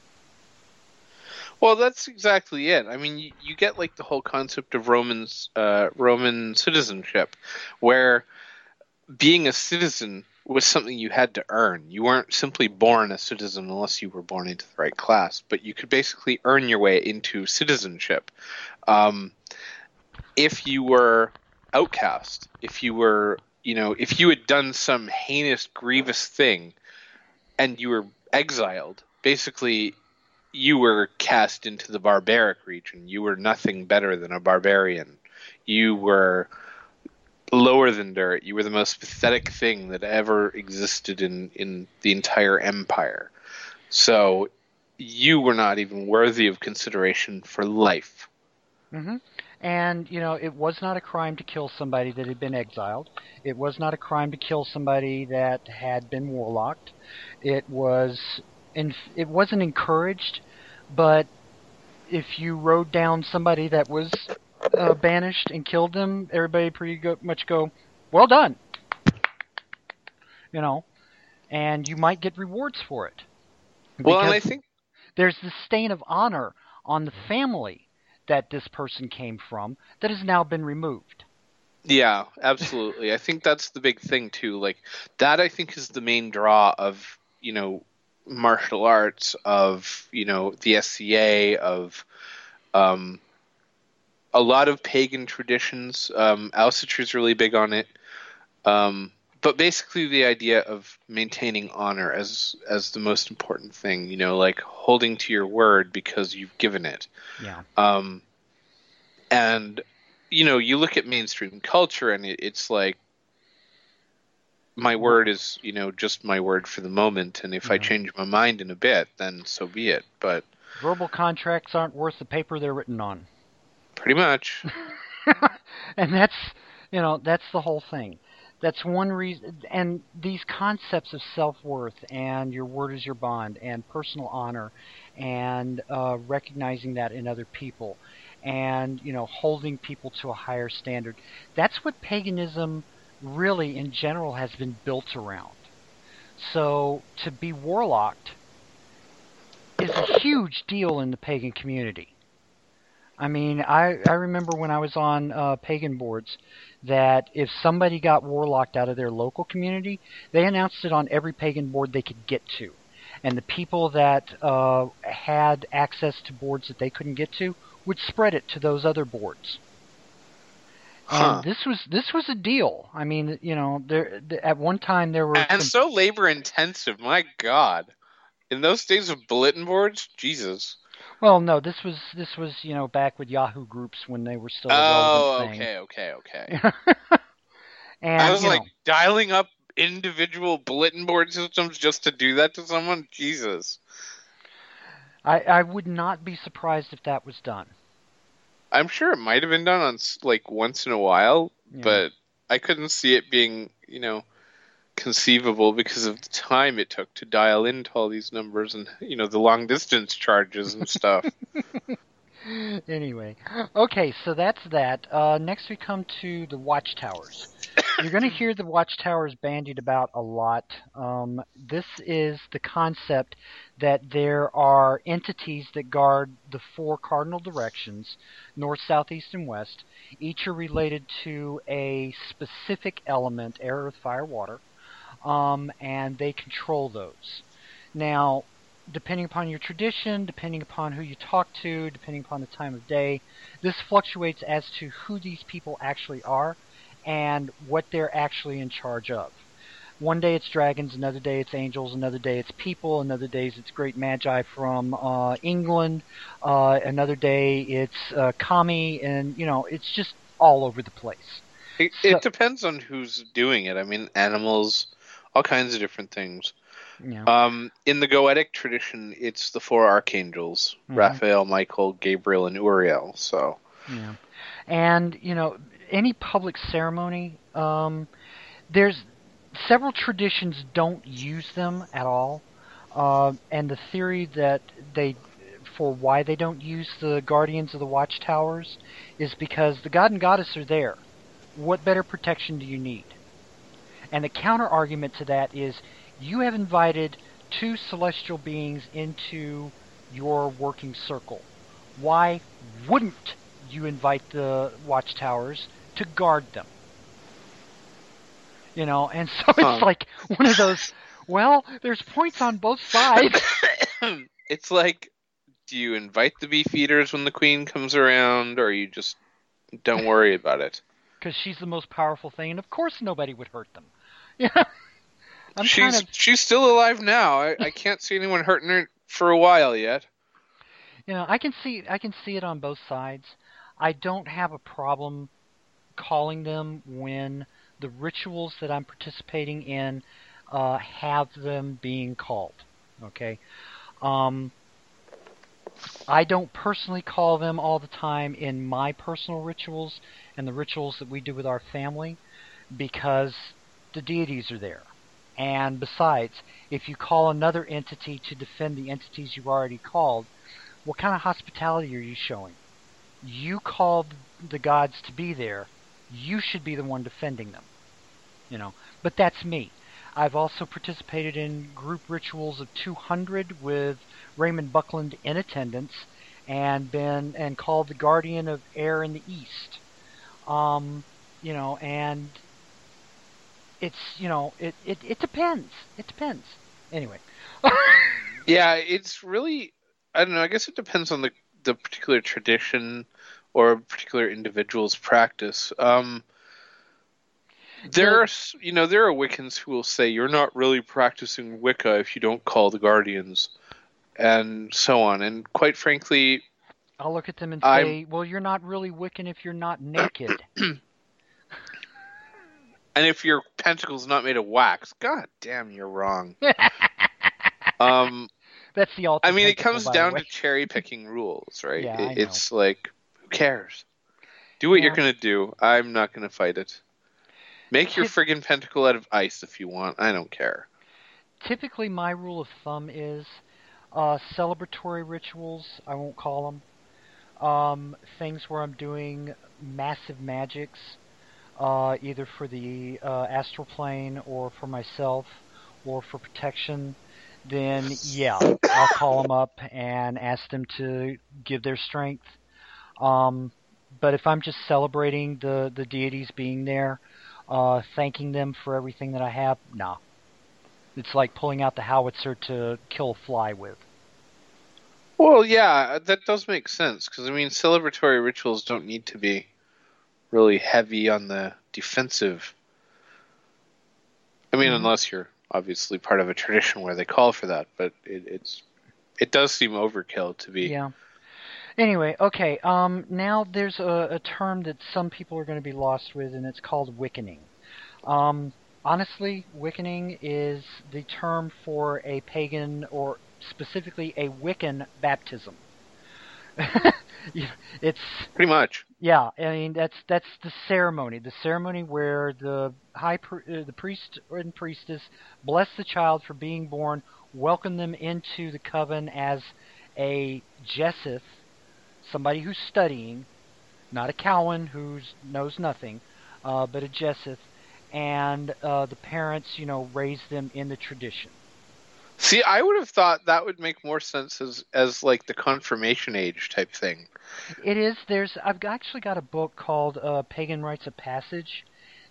Well, that's exactly it. I mean, you, you get like the whole concept of Romans, uh, Roman citizenship, where being a citizen was something you had to earn. You weren't simply born a citizen unless you were born into the right class, but you could basically earn your way into citizenship. Um, if you were outcast, if you were, you know, if you had done some heinous, grievous thing, and you were exiled, basically you were cast into the barbaric region. You were nothing better than a barbarian. You were lower than dirt. You were the most pathetic thing that ever existed in in the entire empire. So you were not even worthy of consideration for life. hmm And you know, it was not a crime to kill somebody that had been exiled. It was not a crime to kill somebody that had been warlocked. It was, in, it wasn't encouraged, but if you rode down somebody that was uh, banished and killed them, everybody pretty go, much go, "Well done," you know, and you might get rewards for it. Well, I think there's the stain of honor on the family that this person came from that has now been removed. Yeah, absolutely. I think that's the big thing too. Like that I think is the main draw of, you know, martial arts of, you know, the SCA of um a lot of pagan traditions. Um is really big on it. Um but basically the idea of maintaining honor as as the most important thing, you know, like holding to your word because you've given it. Yeah. Um, and you know, you look at mainstream culture, and it, it's like my word is, you know, just my word for the moment. And if I Mhm. change my mind in a bit, then so be it. But Verbal contracts aren't worth the paper they're written on. pretty much, and that's, you know, that's the whole thing. That's one reason and these concepts of self-worth and your word is your bond and personal honor and uh, recognizing that in other people and you know holding people to a higher standard. That's what paganism really in general has been built around. So to be warlocked is a huge deal in the pagan community. I mean i i remember when i was on uh, pagan boards that if somebody got warlocked out of their local community they announced it on every pagan board they could get to and the people that uh, had access to boards that they couldn't get to would spread it to those other boards. Huh. And this was this was a deal. I mean, you know, there at one time there were and some, so labor intensive. My God, in those days of bulletin boards, Jesus. Well, no, this was this was you know back with Yahoo groups when they were still Oh, okay, okay, okay. and I was like know, dialing up individual bulletin board systems just to do that to someone. Jesus. I I would not be surprised if that was done. I'm sure it might have been done on like once in a while, Yeah. but I couldn't see it being, you know, conceivable because of the time it took to dial into all these numbers and you know the long distance charges and stuff. anyway, okay, so that's that. Uh, next, we come to the watchtowers. You're going to hear the watchtowers bandied about a lot. Um, this is the concept that there are entities that guard the four cardinal directions north, south, east, and west. Each are related to a specific element air, earth, fire, water um, and they control those. Now, depending upon your tradition, depending upon who you talk to, depending upon the time of day, this fluctuates as to who these people actually are and what they're actually in charge of. One day it's dragons, another day it's angels, another day it's people, another day it's great magi from uh, England, uh, another day it's uh, kami, and you know it's just all over the place. It, So- it depends on who's doing it. I mean, animals, all kinds of different things. Know. Um, in the Goetic tradition, it's the four archangels: Mhm. Raphael, Michael, Gabriel, and Uriel. So, Yeah, and you know any public ceremony, um, there's several traditions don't use them at all, uh, and the theory that they for why they don't use the guardians of the watchtowers is because the god and goddess are there. What better protection do you need? And the counter argument to that is you have invited two celestial beings into your working circle. Why wouldn't you invite the watchtowers to guard them? You know, and so it's Huh. like one of those. Well, there's points on both sides. it's like, do you invite the beef eaters when the queen comes around, or you just don't worry about it? because she's the most powerful thing, and of course nobody would hurt them. Yeah, I'm she's kind of, she's still alive now. I, I can't see anyone hurting her for a while yet. you know, I can see I can see it on both sides. I don't have a problem calling them when the rituals that I'm participating in uh, have them being called. Okay. Um, I don't personally call them all the time in my personal rituals and the rituals that we do with our family because the deities are there. And besides, if you call another entity to defend the entities you've already called, what kind of hospitality are you showing? You called the gods to be there. You should be the one defending them. You know, but that's me. I've also participated in group rituals of 200 with Raymond Buckland in attendance, and been and called the guardian of air in the east. Um, you know, and it's you know it it, it depends. It depends. Anyway. yeah, it's really I don't know. I guess it depends on the the particular tradition or a particular individual's practice. Um, there are, you know, there are Wiccans who will say you're not really practicing Wicca if you don't call the Guardians, and so on. And quite frankly, I'll look at them and say, I'm, "Well, you're not really Wiccan if you're not naked." and if your pentacle's not made of wax, god damn, you're wrong. um, that's the ultimate. I mean, it comes down to cherry picking rules, right? Yeah, it, it's like, who cares? Do what yeah. you're gonna do. I'm not gonna fight it. Make your friggin' pentacle out of ice if you want. I don't care. Typically, my rule of thumb is uh, celebratory rituals. I won't call them. Um, things where I'm doing massive magics, uh, either for the uh, astral plane or for myself or for protection. Then yeah, I'll call them up and ask them to give their strength. Um, but if I'm just celebrating the the deities being there, uh, thanking them for everything that I have. Nah. It's like pulling out the howitzer to kill a fly with. Well, yeah, that does make sense because I mean, celebratory rituals don't need to be really heavy on the defensive. I mean, mm-hmm. unless you're obviously part of a tradition where they call for that, but it, it's it does seem overkill to be yeah. Anyway, okay. Um, now there's a, a, term that some people are going to be lost with, and it's called Wiccaning. Um, honestly, Wiccaning is the term for a pagan or specifically a Wiccan baptism. it's pretty much. Yeah, I mean that's that's the ceremony. The ceremony where the high uh, the priest and priestess bless the child for being born, welcome them into the coven as a Jesseth, somebody who's studying, not a Cowan who knows nothing, uh, but a Jesseth, and uh, the parents, you know, raise them in the tradition. See, I would have thought that would make more sense as as like the confirmation age type thing. It is. There's. I've actually got a book called uh, Pagan Rites of Passage,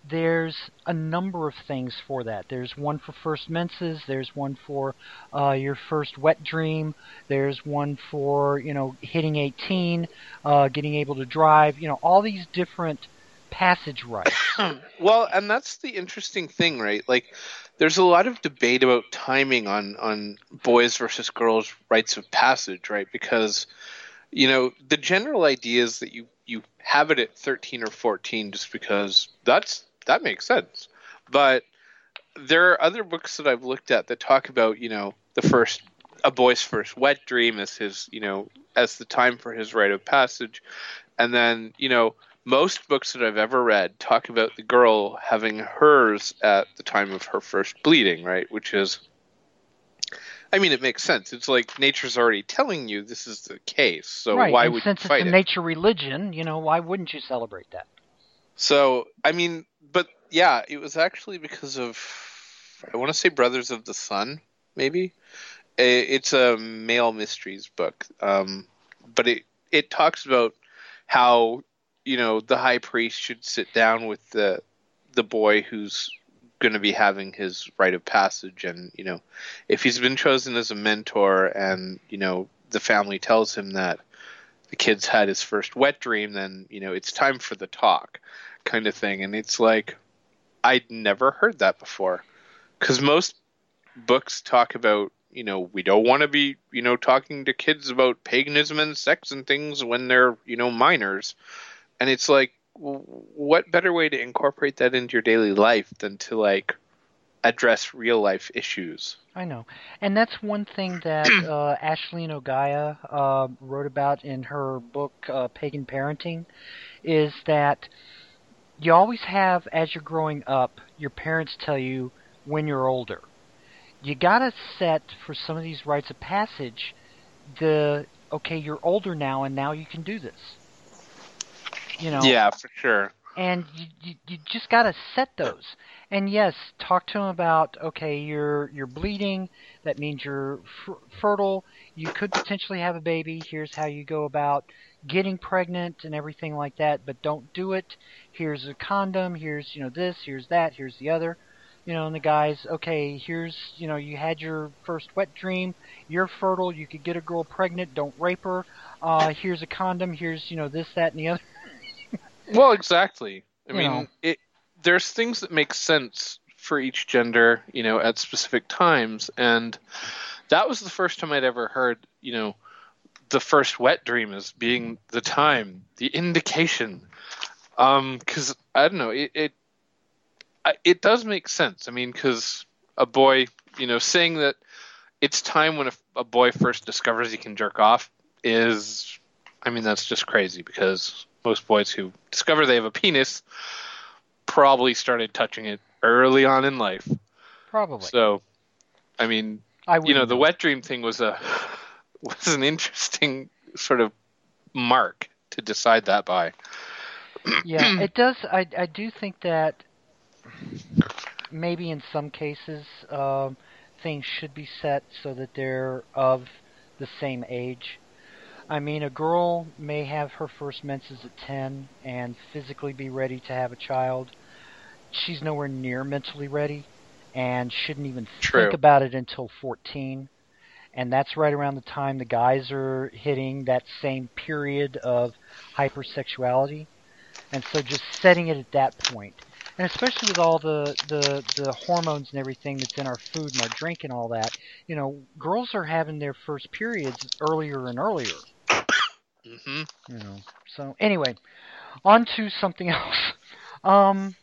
there's a number of things for that. There's one for first menses. There's one for uh, your first wet dream. There's one for you know hitting 18, uh, getting able to drive. You know all these different passage rites. well, and that's the interesting thing, right? Like, there's a lot of debate about timing on on boys versus girls rites of passage, right? Because you know the general idea is that you you have it at 13 or 14 just because that's that makes sense. But there are other books that I've looked at that talk about, you know, the first a boy's first wet dream as his, you know, as the time for his rite of passage. And then, you know, most books that I've ever read talk about the girl having hers at the time of her first bleeding, right? Which is I mean, it makes sense. It's like nature's already telling you this is the case, so right. why and would since you fight it's a it? nature religion, you know, why wouldn't you celebrate that? So, I mean, but yeah, it was actually because of I want to say Brothers of the Sun, maybe. It's a male mysteries book, um, but it it talks about how you know the high priest should sit down with the the boy who's going to be having his rite of passage, and you know if he's been chosen as a mentor, and you know the family tells him that the kid's had his first wet dream, then you know it's time for the talk kind of thing. And it's like, I'd never heard that before. Because most books talk about, you know, we don't want to be, you know, talking to kids about paganism and sex and things when they're, you know, minors. And it's like, what better way to incorporate that into your daily life than to like address real life issues? I know, and that's one thing that uh, Ashleen O'Gaea uh, wrote about in her book uh, Pagan Parenting, is that you always have, as you're growing up, your parents tell you when you're older. You gotta set for some of these rites of passage the okay, you're older now, and now you can do this. You know. Yeah, for sure. And you you, you just gotta set those. And yes, talk to them about okay, you're you're bleeding. That means you're f- fertile. You could potentially have a baby. Here's how you go about getting pregnant and everything like that. But don't do it. Here's a condom. Here's you know this. Here's that. Here's the other you know, and the guys, okay, here's, you know, you had your first wet dream, you're fertile, you could get a girl pregnant, don't rape her. Uh, here's a condom, here's, you know, this, that, and the other. Well, exactly. I You mean, know. it there's things that make sense for each gender, you know, at specific times, and that was the first time I'd ever heard, you know, the first wet dream as being the time, the indication. Um, because I don't know, it it it does make sense. I mean, because a boy, you know, saying that it's time when a, a boy first discovers he can jerk off is, I mean, that's just crazy because most boys who discover they have a penis probably started touching it early on in life. Probably. So, I mean, I you know, the wet dream thing was a was an interesting sort of mark to decide that by. yeah, it does. I I do think that maybe in some cases um, things should be set so that they're of the same age. I mean, a girl may have her first menses at 10 and physically be ready to have a child. She's nowhere near mentally ready and shouldn't even True. think about it until 14. And that's right around the time the guys are hitting that same period of hypersexuality. And so just setting it at that point and especially with all the, the the hormones and everything that's in our food and our drink and all that, you know, girls are having their first periods earlier and earlier. Hmm You know. So anyway, on to something else. Um,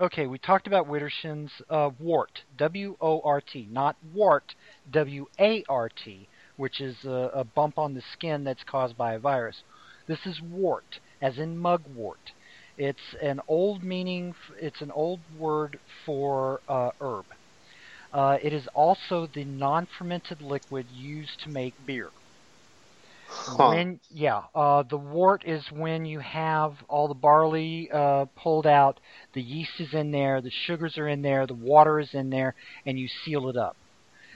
okay, we talked about Witterson's uh, wort, W-O-R-T, not wart, W-A-R-T, which is a, a bump on the skin that's caused by a virus. This is wart, as in mugwort. It's an old meaning. It's an old word for uh, herb. Uh, it is also the non-fermented liquid used to make beer. Huh. When yeah, uh, the wort is when you have all the barley uh, pulled out, the yeast is in there, the sugars are in there, the water is in there, and you seal it up.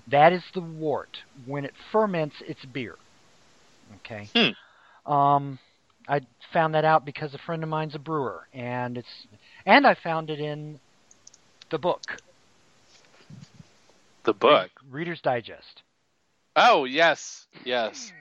That is the wort. When it ferments, it's beer. Okay. Um, I found that out because a friend of mine's a brewer, and it's and I found it in the book, The book. Reader's Digest. Oh yes, yes.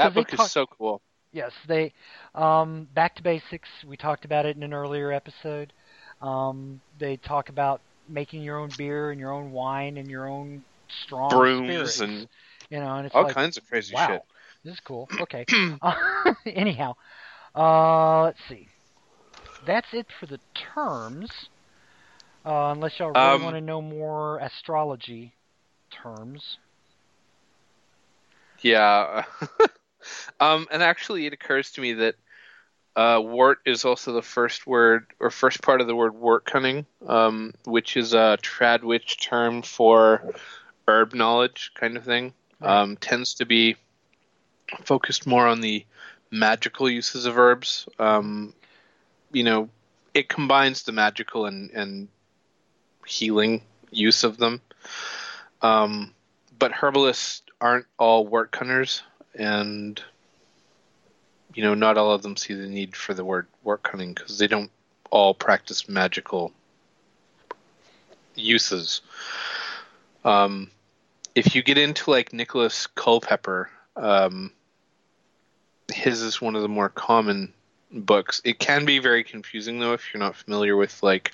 That book talk- is so cool. Yes, they um, back to basics. We talked about it in an earlier episode. Um, they talk about making your own beer and your own wine and your own strong Brooms spirits, and you know, and it's all like, kinds of crazy wow, shit. this is cool. Okay. uh, anyhow, uh, let's see. That's it for the terms. Uh, unless y'all really Um, want to know more astrology terms. Yeah. um, and actually, it occurs to me that uh, wort is also the first word or first part of the word wort cunning, um, which is a Tradwich term for herb knowledge kind of thing. Um, tends to be focused more on the magical uses of herbs. Um, you know, it combines the magical and, and healing use of them. Um, but herbalists aren't all wort cunners, and you know, not all of them see the need for the word wort cunning because they don't all practice magical uses. Um, if you get into like Nicholas Culpeper, um, his is one of the more common books. It can be very confusing though if you're not familiar with like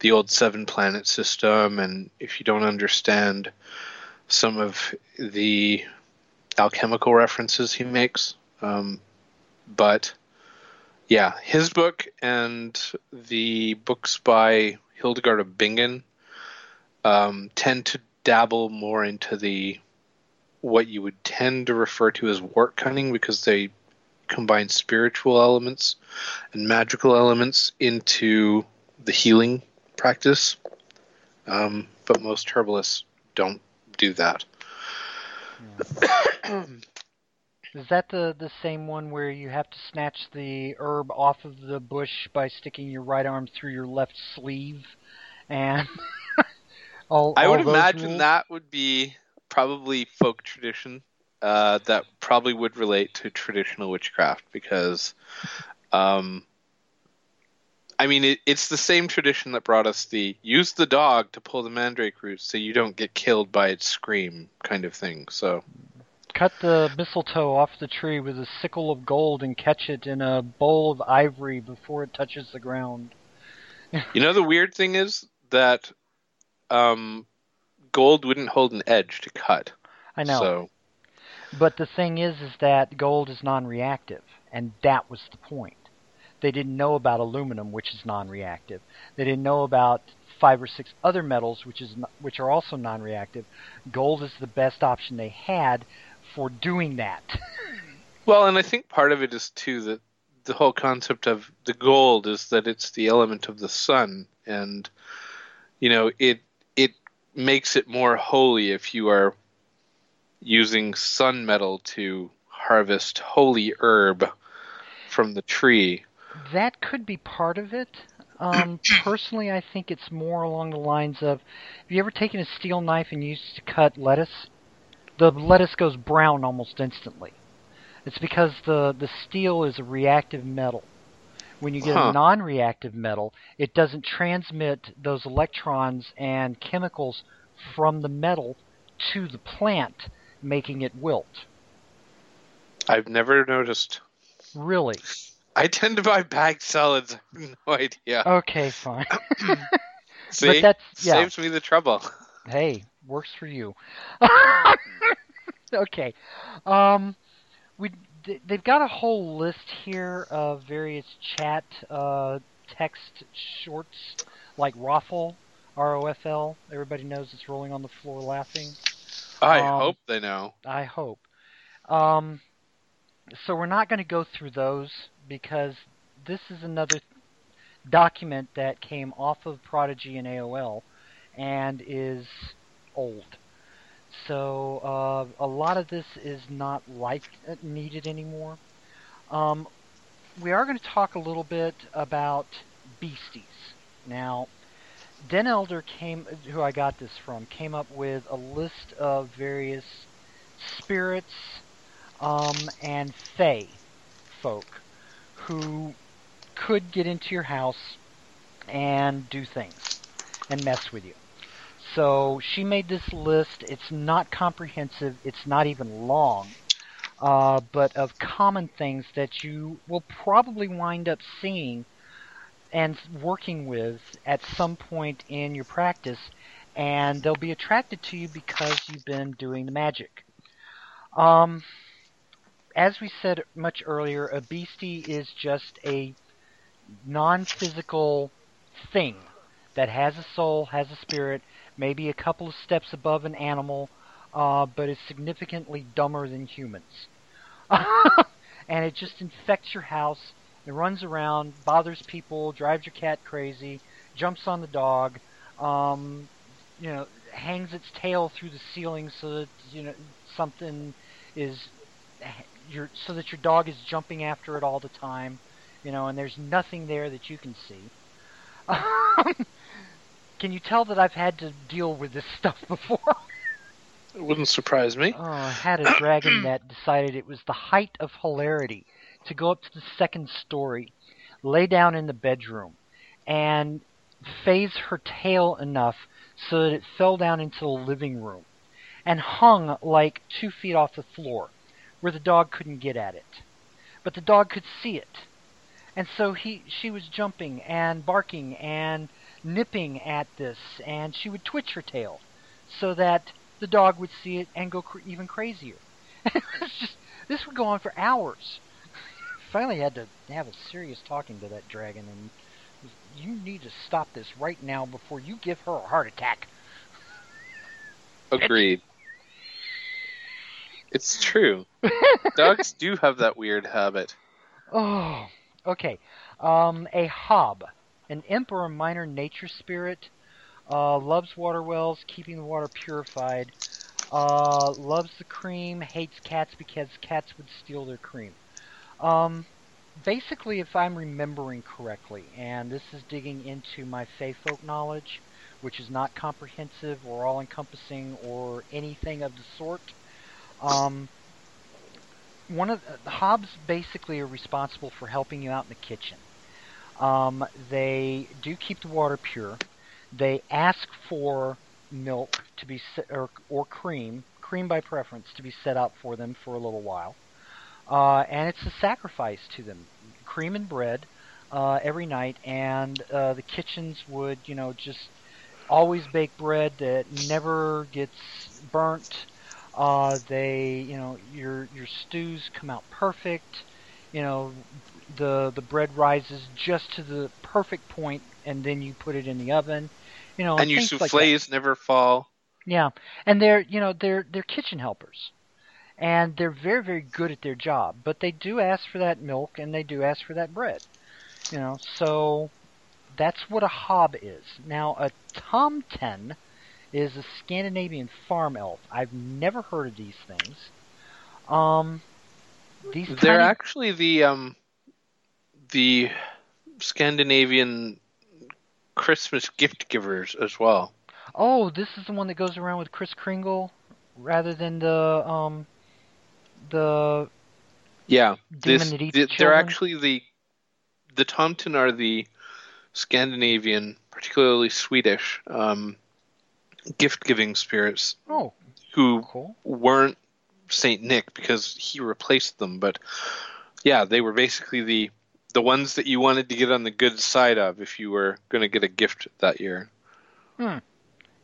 the old seven planet system and if you don't understand some of the alchemical references he makes. Um, but Yeah, his book and the books by Hildegard of Bingen um, tend to dabble more into the what you would tend to refer to as wort cunning because they combine spiritual elements and magical elements into the healing practice. Um, but most herbalists don't do that. Yeah. Is that the the same one where you have to snatch the herb off of the bush by sticking your right arm through your left sleeve? And all, I all would imagine rules? that would be probably folk tradition uh, that probably would relate to traditional witchcraft because, um, I mean, it, it's the same tradition that brought us the use the dog to pull the mandrake root so you don't get killed by its scream kind of thing. So cut the mistletoe off the tree with a sickle of gold and catch it in a bowl of ivory before it touches the ground. you know the weird thing is that um, gold wouldn't hold an edge to cut. I know. So But the thing is, is that gold is non-reactive, and that was the point. They didn't know about aluminum, which is non-reactive. They didn't know about five or six other metals, which is which are also non-reactive. Gold is the best option they had for doing that. Well, and I think part of it is too that the whole concept of the gold is that it's the element of the sun, and you know it it makes it more holy if you are using sun metal to harvest holy herb from the tree. That could be part of it. Um, personally, I think it's more along the lines of: Have you ever taken a steel knife and used to cut lettuce? The lettuce goes brown almost instantly. It's because the the steel is a reactive metal. When you get Huh. a non-reactive metal, it doesn't transmit those electrons and chemicals from the metal to the plant, making it wilt. I've never noticed. Really? I tend to buy bagged salads. I have no idea. Okay, fine. See, but that's- yeah. saves me the trouble. Hey, works for you. okay. Um, we they've got a whole list here of various chat uh, text shorts like Roffle, R O F L. Everybody knows it's rolling on the floor laughing. I Um, hope they know. I hope. Um, so we're not going to go through those because this is another document that came off of Prodigy and AOL and is old. So uh, a lot of this is not like uh, needed anymore. Um, we are going to talk a little bit about beasties. Now, Den Elder came, who I got this from, came up with a list of various spirits um, and fae folk who could get into your house and do things and mess with you. So she made this list. It's not comprehensive. It's not even long, uh, but of common things that you will probably wind up seeing and working with at some point in your practice, and they'll be attracted to you because you've been doing the magic. Um, as we said much earlier, a beastie is just a non-physical thing that has a soul, has a spirit, maybe a couple of steps above an animal, uh, but is significantly dumber than humans. and it just infects your house. It runs around, bothers people, drives your cat crazy, jumps on the dog, um, you know, hangs its tail through the ceiling so that you know something is your so that your dog is jumping after it all the time, you know, and there's nothing there that you can see. can you tell that I've had to deal with this stuff before? It wouldn't surprise me. Oh, I had a dragon that decided it was the height of hilarity to go up to the second story, lay down in the bedroom, and phase her tail enough so that it fell down into the living room and hung like two feet off the floor where the dog couldn't get at it. But the dog could see it. And so he she was jumping and barking and nipping at this and she would twitch her tail so that the dog would see it and go cr- even crazier. It's just this would go on for hours. finally had to have a serious talking to that dragon, and you need to stop this right now before you give her a heart attack. Agreed. It's true. Dogs do have that weird habit. Oh, okay. Um, a hob, an imp or a minor nature spirit, uh, loves water wells, keeping the water purified. Uh, loves the cream, hates cats because cats would steal their cream. Um, basically, if I'm remembering correctly, and this is digging into my Fey folk knowledge, which is not comprehensive or all-encompassing or anything of the sort, um, one of the, hobs basically are responsible for helping you out in the kitchen. Um, they do keep the water pure. They ask for milk to be set, or, or cream, cream by preference, to be set up for them for a little while. Uh, and it's a sacrifice to them. Cream and bread uh, every night, and uh, the kitchens would, you know, just always bake bread that never gets burnt. Uh, they, you know, your your stews come out perfect. You know, the the bread rises just to the perfect point, and then you put it in the oven. You know, and your things like souffles never fall. Yeah, and they're you know they're they're kitchen helpers, and they're very very good at their job. But they do ask for that milk, and they do ask for that bread. You know, so that's what a hob is. Now a tomten is a Scandinavian farm elf. I've never heard of these things. Um, these They're tiny- actually the um the Scandinavian Christmas gift givers as well. Oh, this is the one that goes around with Kris Kringle, rather than the um the Yeah, this that eats th- children. they're actually the the Tomten are the Scandinavian, particularly Swedish, um, gift giving spirits oh who cool. weren't Saint Nick because he replaced them, but yeah, they were basically the the ones that you wanted to get on the good side of if you were going to get a gift that year. Hmm.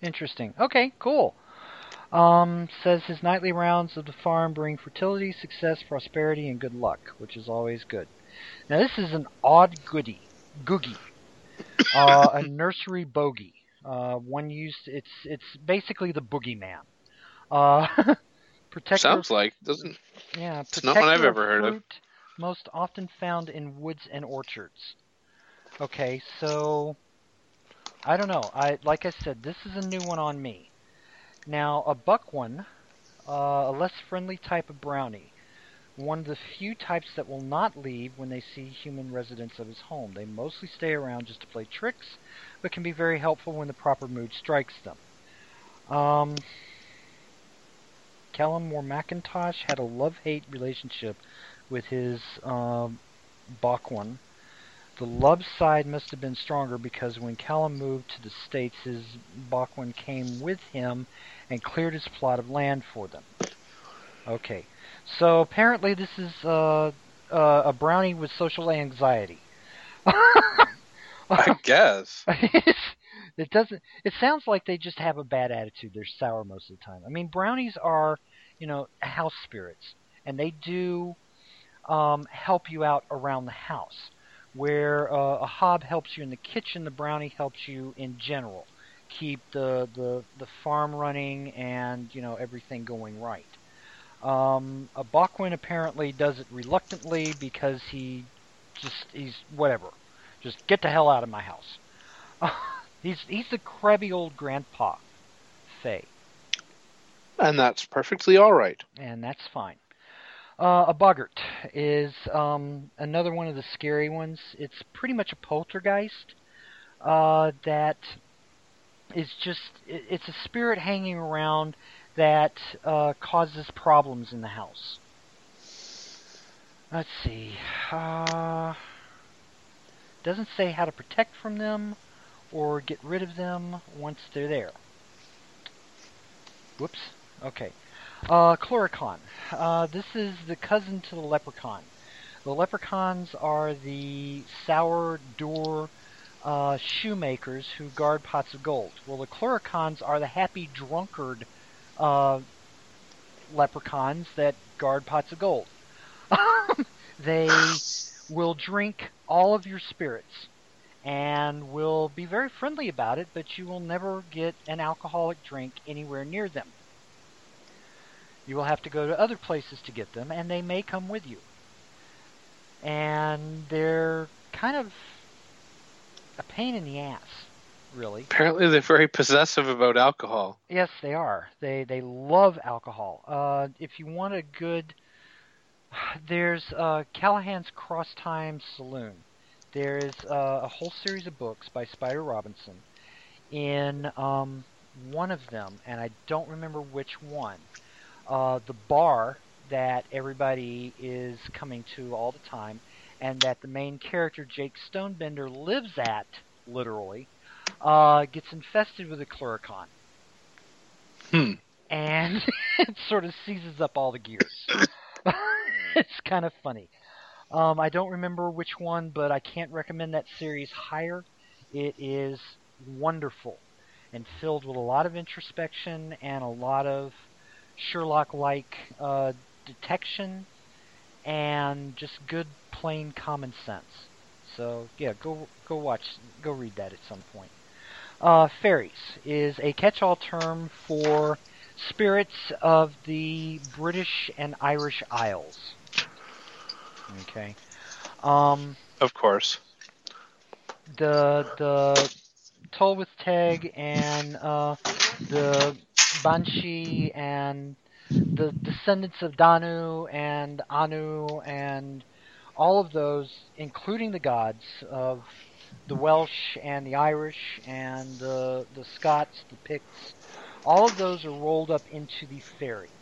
Interesting. Okay, cool. Um, says his nightly rounds of the farm bring fertility, success, prosperity, and good luck, which is always good. Now this is an odd goody, googie, uh, a nursery bogey. Uh, one used. It's it's basically the boogeyman. Uh, protector. Sounds like doesn't Yeah, It's not one I've ever heard of. Most often found in woods and orchards. Okay, so I don't know. I like I said, this is a new one on me. Now, a Bauchan, uh, a less friendly type of brownie. One of the few types that will not leave when they see human residents of his home. They mostly stay around just to play tricks, but can be very helpful when the proper mood strikes them. Um, Callum Moore McIntosh had a love-hate relationship with his um. The love side must have been stronger because when Callum moved to the States, his Bauchan came with him and cleared his plot of land for them. Okay, so apparently this is uh, uh, a brownie with social anxiety. I guess. it doesn't. It sounds like they just have a bad attitude. They're sour most of the time. I mean, brownies are, you know, house spirits, and they do um, help you out around the house. Where uh, a hob helps you in the kitchen, the brownie helps you in general, keep the the the farm running and you know everything going right. Um, a Bauchan apparently does it reluctantly because he just he's whatever. Just get the hell out of my house. he's he's the crabby old grandpa, Fay, And that's perfectly all right. and that's fine. Uh, a boggart is um, another one of the scary ones. It's pretty much a poltergeist uh, that is just it, it's a spirit hanging around that uh, causes problems in the house. Let's see. Uh, doesn't say how to protect from them or get rid of them once they're there. Whoops. Okay. Uh, Clurichaun. Uh, this is the cousin to the leprechaun. The leprechauns are the sour door uh, shoemakers who guard pots of gold. Well, the clurichauns are the happy drunkard uh, leprechauns that guard pots of gold. They will drink all of your spirits and will be very friendly about it, but you will never get an alcoholic drink anywhere near them. You will have to go to other places to get them, and they may come with you. And they're kind of a pain in the ass, really. Apparently, they're very possessive about alcohol. Yes, they are. They they love alcohol. Uh, if you want a good, there's uh, Callahan's Crosstime Saloon. There is uh, a whole series of books by Spider Robinson. In um, one of them, and I don't remember which one, uh, the bar that everybody is coming to all the time, and that the main character Jake Stonebender lives at, literally, uh, gets infested with a clurichaun. Hmm. And it sort of seizes up all the gears. it's kind of funny. Um, I don't remember which one, but I can't recommend that series higher. It is wonderful and filled with a lot of introspection and a lot of Sherlock-like uh, detection and just good, plain common sense. So yeah, go go watch, go read that at some point. Uh, fairies is a catch-all term for spirits of the British and Irish Isles. Okay. Um, of course. The the Tylwyth Teg and uh, the Banshee and the descendants of Danu and Anu and all of those, including the gods of the Welsh and the Irish and the the Scots, the Picts, all of those are rolled up into the fairy.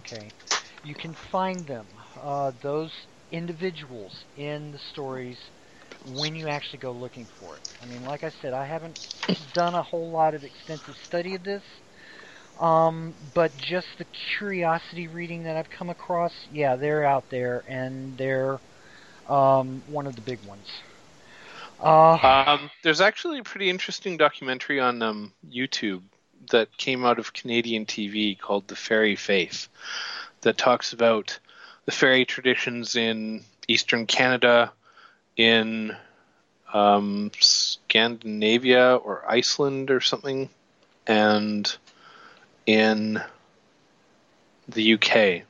Okay, you can find them. Uh, those individuals in the stories when you actually go looking for it. I mean, like I said, I haven't done a whole lot of extensive study of this, um, but just the curiosity reading that I've come across, yeah, they're out there, and they're um, one of the big ones. Uh, um, there's actually a pretty interesting documentary on um, YouTube that came out of Canadian TV called The Fairy Faith that talks about the fairy traditions in eastern Canada, in um, Scandinavia or Iceland or something, and in the UK.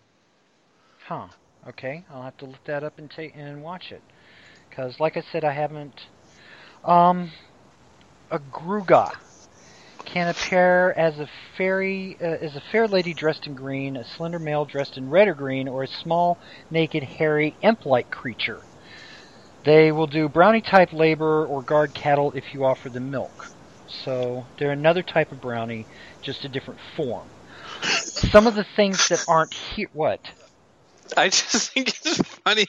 Huh. Okay, I'll have to look that up and take and watch it, because like I said, I haven't. Um, a Gruagach can appear as a fairy, uh, as a fair lady dressed in green, a slender male dressed in red or green, or a small, naked, hairy, imp-like creature. They will do brownie type labor or guard cattle if you offer them milk. So they're another type of brownie, just a different form. Some of the things that aren't here. What? I just think it's funny.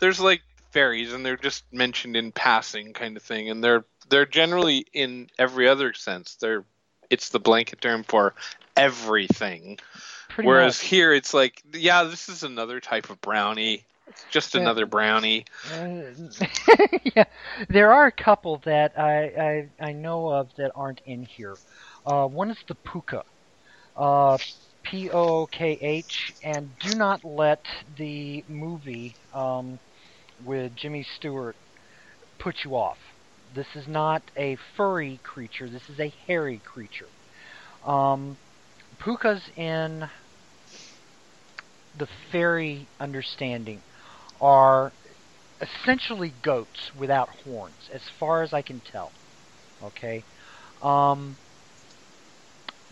There's like fairies, and they're just mentioned in passing, kind of thing, and they're they're generally in every other sense. They're it's the blanket term for everything. Pretty Whereas much. here, it's like, yeah, this is another type of brownie. It's just yeah. another brownie. Uh, yeah, there are a couple that I, I I know of that aren't in here. Uh, one is the pooka. uh, P O O K H, and do not let the movie um, with Jimmy Stewart put you off. This is not a furry creature. This is a hairy creature. Um, Pookas in the fairy understanding are essentially goats without horns, as far as I can tell. Okay, um,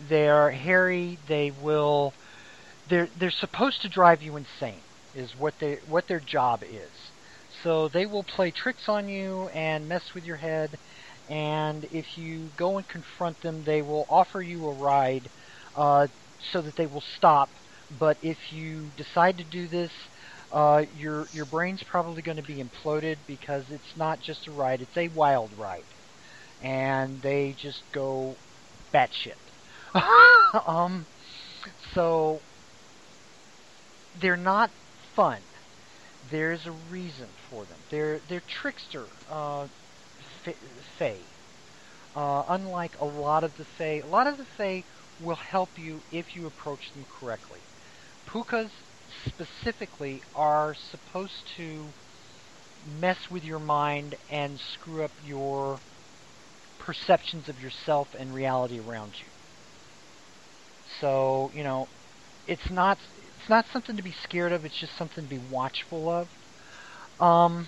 they are hairy. They will. They're they're supposed to drive you insane. Is what they what their job is. So they will play tricks on you and mess with your head. And if you go and confront them, they will offer you a ride uh, so that they will stop. But if you decide to do this, uh, your your brain's probably going to be imploded because it's not just a ride; it's a wild ride, and they just go batshit. um, so they're not fun there's a reason for them. They're they're trickster uh, fae. Uh, unlike a lot of the fae, a lot of the fae will help you if you approach them correctly. Pookas specifically are supposed to mess with your mind and screw up your perceptions of yourself and reality around you. So, you know, it's not it's not something to be scared of, it's just something to be watchful of. Um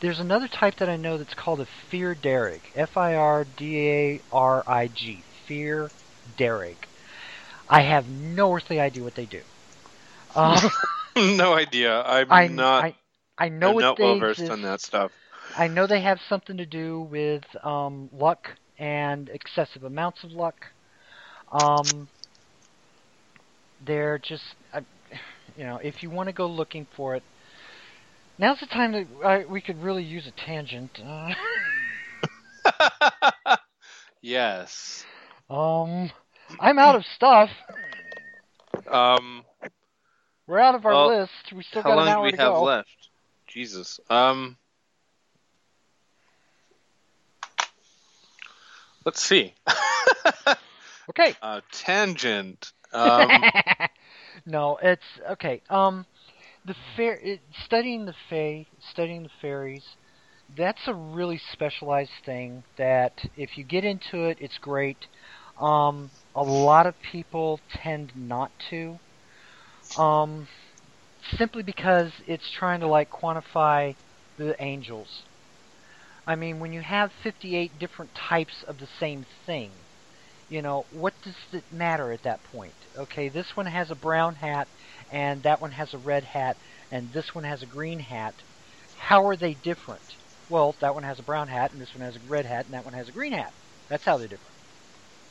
there's another type that I know that's called a fear derrick. F I R D A R I G. Fear derrick. I have no earthly idea what they do. Um, no idea. I'm I, not. I, I know I'm not well versed on that stuff. I know they have something to do with um, luck and excessive amounts of luck. Um, they're just, uh, you know, if you want to go looking for it, Now's the time that I, we could really use a tangent. Uh, yes. Um, I'm out of stuff. Um, we're out of our well, list. We still got an hour to go. How long do we have left? Jesus. Um, let's see. okay. Uh, tangent. Um, no, it's okay. Um, the fair studying the fae, studying the fairies, that's a really specialized thing. That if you get into it, it's great. Um, a lot of people tend not to, um, simply because it's trying to like quantify the angels. I mean, when you have 58 different types of the same thing, you know, what does it matter at that point? Okay, this one has a brown hat and that one has a red hat, and this one has a green hat. How are they different? Well, that one has a brown hat, and this one has a red hat, and that one has a green hat. That's how they're different.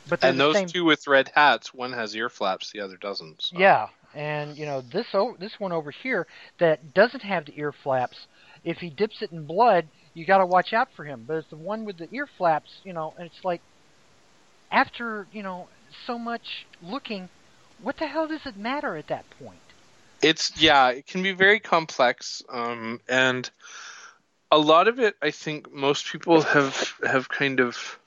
But and those same... two with red hats, one has ear flaps, the other doesn't. So. Yeah, and you know this o- this one over here that doesn't have the ear flaps. If he dips it in blood, you got to watch out for him. But it's the one with the ear flaps, you know, and it's like after you know so much looking, what the hell does it matter at that point? It's yeah, it can be very complex, um, and a lot of it, I think, most people have have kind of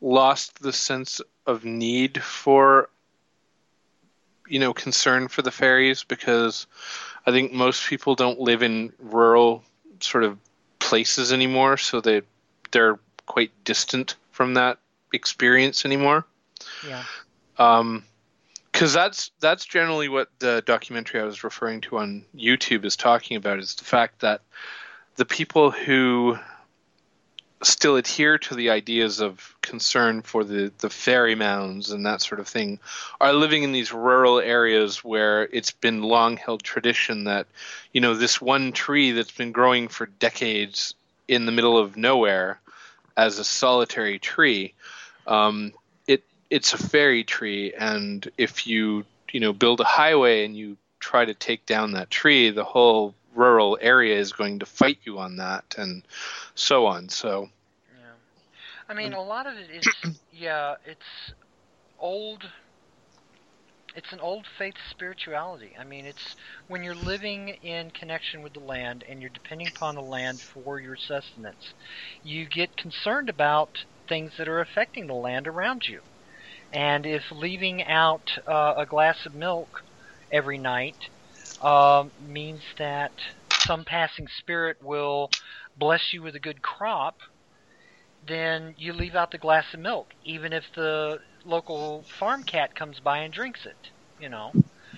lost the sense of need for you know concern for the fairies because I think most people don't live in rural sort of places anymore, so they they're quite distant from that experience anymore. Yeah. Um, because that's that's generally what the documentary I was referring to on YouTube is talking about is the fact that the people who still adhere to the ideas of concern for the the fairy mounds and that sort of thing are living in these rural areas where it's been long held tradition that you know this one tree that's been growing for decades in the middle of nowhere as a solitary tree um, it's a fairy tree, and if you you know build a highway and you try to take down that tree, the whole rural area is going to fight you on that, and so on. So. Yeah, I mean, a lot of it is yeah, it's old. It's an old faith spirituality. I mean, it's when you're living in connection with the land and you're depending upon the land for your sustenance, you get concerned about things that are affecting the land around you. And if leaving out uh, a glass of milk every night uh, means that some passing spirit will bless you with a good crop, then you leave out the glass of milk, even if the local farm cat comes by and drinks it. You know.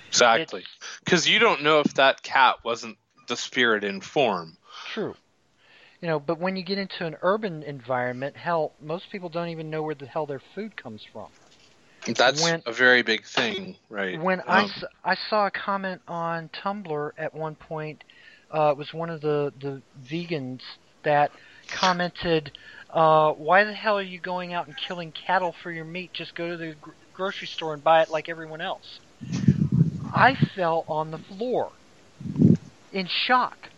Exactly, because you don't know if that cat wasn't the spirit in form. True. You know, but when you get into an urban environment, hell, most people don't even know where the hell their food comes from. That's when, a very big thing, right? When um, I, I saw a comment on Tumblr at one point, uh, it was one of the, the vegans that commented, uh, "Why the hell are you going out and killing cattle for your meat? Just go to the gr- grocery store and buy it like everyone else." I fell on the floor in shock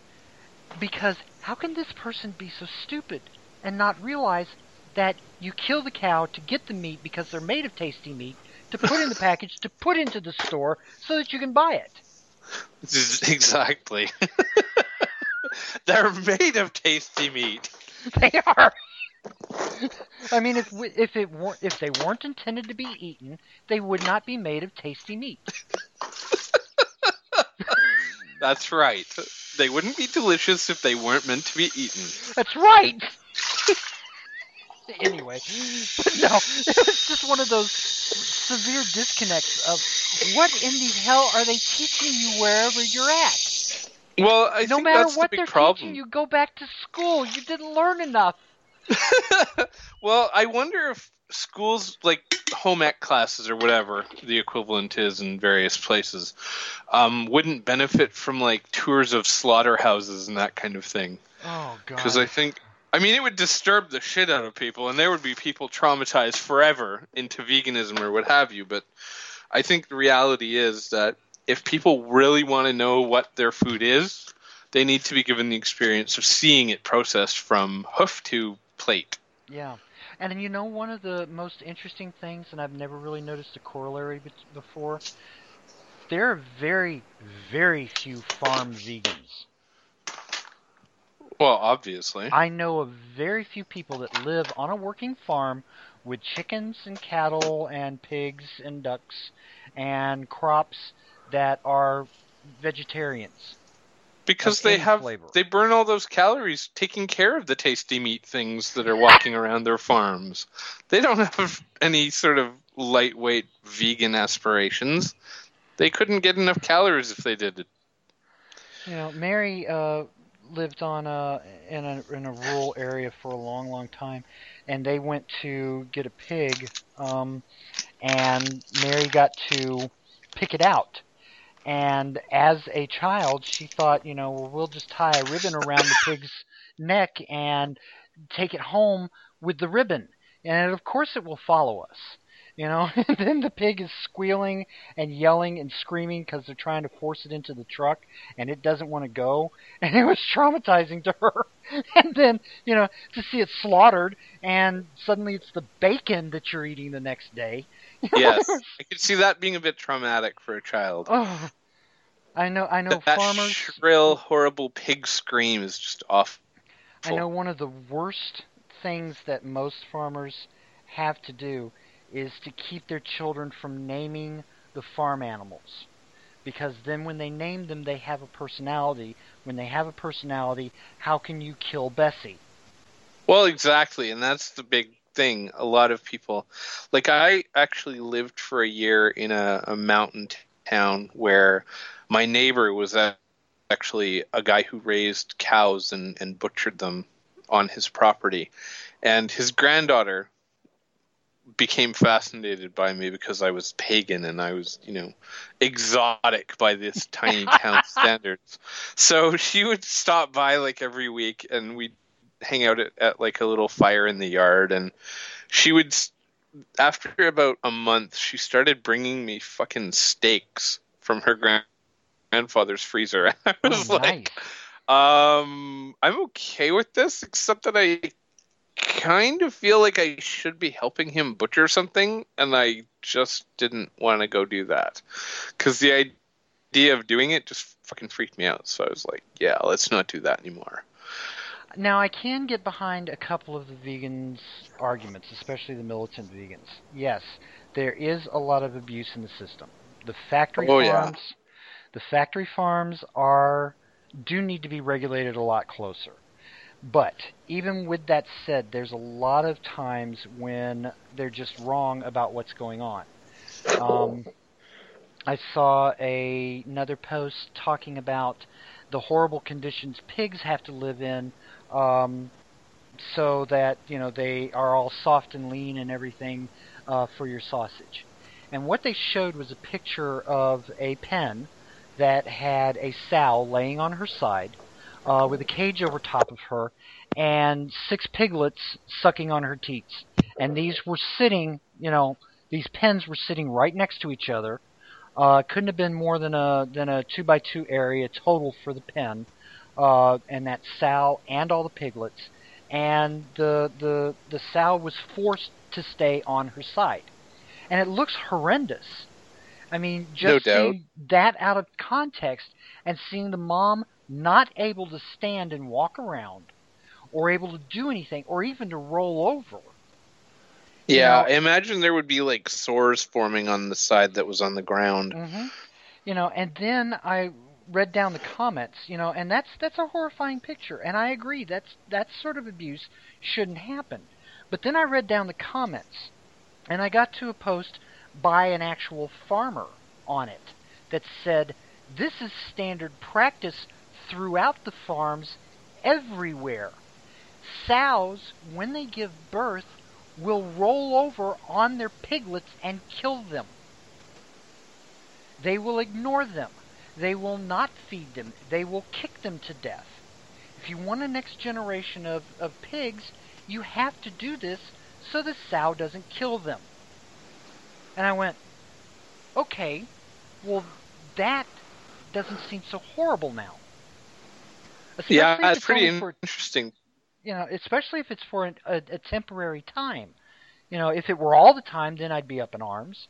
because how can this person be so stupid and not realize that you kill the cow to get the meat because they're made of tasty meat, to put in the package, to put into the store so that you can buy it. Exactly. they're made of tasty meat. They are. I mean, if if it were if they weren't intended to be eaten, they would not be made of tasty meat. That's right. They wouldn't be delicious if they weren't meant to be eaten. That's right. anyway, but no, it was just one of those severe disconnects of what in the hell are they teaching you wherever you're at? Well, I no think matter that's what the they're problem. teaching you, go back to school. You didn't learn enough. well, I wonder if schools like home ec classes or whatever the equivalent is in various places um, wouldn't benefit from like tours of slaughterhouses and that kind of thing. Oh god. Because I think, I mean, it would disturb the shit out of people, and there would be people traumatized forever into veganism or what have you. But I think the reality is that if people really want to know what their food is, they need to be given the experience of seeing it processed from hoof to plate. Yeah. And you know, one of the most interesting things, and I've never really noticed a corollary be- before, there are very, very few farm vegans. Well, obviously. I know of very few people that live on a working farm with chickens and cattle and pigs and ducks and crops that are vegetarians. because they have flavor. they burn all those calories taking care of the tasty meat things that are walking around their farms. They don't have any sort of lightweight vegan aspirations. They couldn't get enough calories if they did it. You know, Mary uh, lived on a in a in a rural area for a long, long time, and they went to get a pig, um, and Mary got to pick it out. And as a child, she thought, you know, well, we'll just tie a ribbon around the pig's neck and take it home with the ribbon, and of course it will follow us. You know, and then the pig is squealing and yelling and screaming because they're trying to force it into the truck, and it doesn't want to go, and it was traumatizing to her. And then, you know, to see it slaughtered, and suddenly it's the bacon that you're eating the next day. Yes, I could see that being a bit traumatic for a child. Oh, I know, I know, that that farmers. shrill, horrible pig scream is just awful. I know one of the worst things that most farmers have to do is to keep their children from naming the farm animals. Because then when they name them, they have a personality. When they have a personality, how can you kill Bessie? Well, exactly, and that's the big thing. A lot of people, like I actually lived for a year in a, a mountain town where my neighbor was actually a guy who raised cows and, and butchered them on his property, and his granddaughter became fascinated by me because I was pagan and I was, you know, exotic by this tiny town standards. So she would stop by like every week and we'd hang out at, at like a little fire in the yard and she would after about a month she started bringing me fucking steaks from her grand- grandfather's freezer i was oh, like nice. um i'm okay with this except that i kind of feel like i should be helping him butcher something and i just didn't want to go do that because the idea of doing it just fucking freaked me out so i was like yeah let's not do that anymore Now, I can get behind a couple of the vegans' arguments, especially the militant vegans. Yes, there is a lot of abuse in the system. The factory Oh, yeah. farms, the factory farms are do need to be regulated a lot closer. But even with that said, there's a lot of times when they're just wrong about what's going on. Um, I saw a, another post talking about the horrible conditions pigs have to live in um, so that you know they are all soft and lean and everything uh, for your sausage. And what they showed was a picture of a pen that had a sow laying on her side uh, with a cage over top of her and six piglets sucking on her teats. And these were sitting, you know, these pens were sitting right next to each other. Uh, couldn't have been more than a than a two by two area total for the pen, uh, and that sow and all the piglets, and the the the sow was forced to stay on her side, and it looks horrendous. I mean, just doubt. seeing that out of context and seeing the mom not able to stand and walk around, or able to do anything, or even to roll over, Yeah, know- I imagine there would be like sores forming on the side that was on the ground. hmm You know, and then I read down the comments, you know, and that's that's a horrifying picture, and I agree that's that sort of abuse shouldn't happen. But then I read down the comments, and I got to a post by an actual farmer on it that said, "This is standard practice throughout the farms everywhere. Sows, when they give birth, will roll over on their piglets and kill them." They will ignore them. They will not feed them. They will kick them to death. If you want a next generation of, of pigs, you have to do this so the sow doesn't kill them. And I went, okay, well, that doesn't seem so horrible now. Especially Yeah, it's pretty for interesting. you know, especially if it's for an, a, a temporary time. You know, if it were all the time, then I'd be up in arms.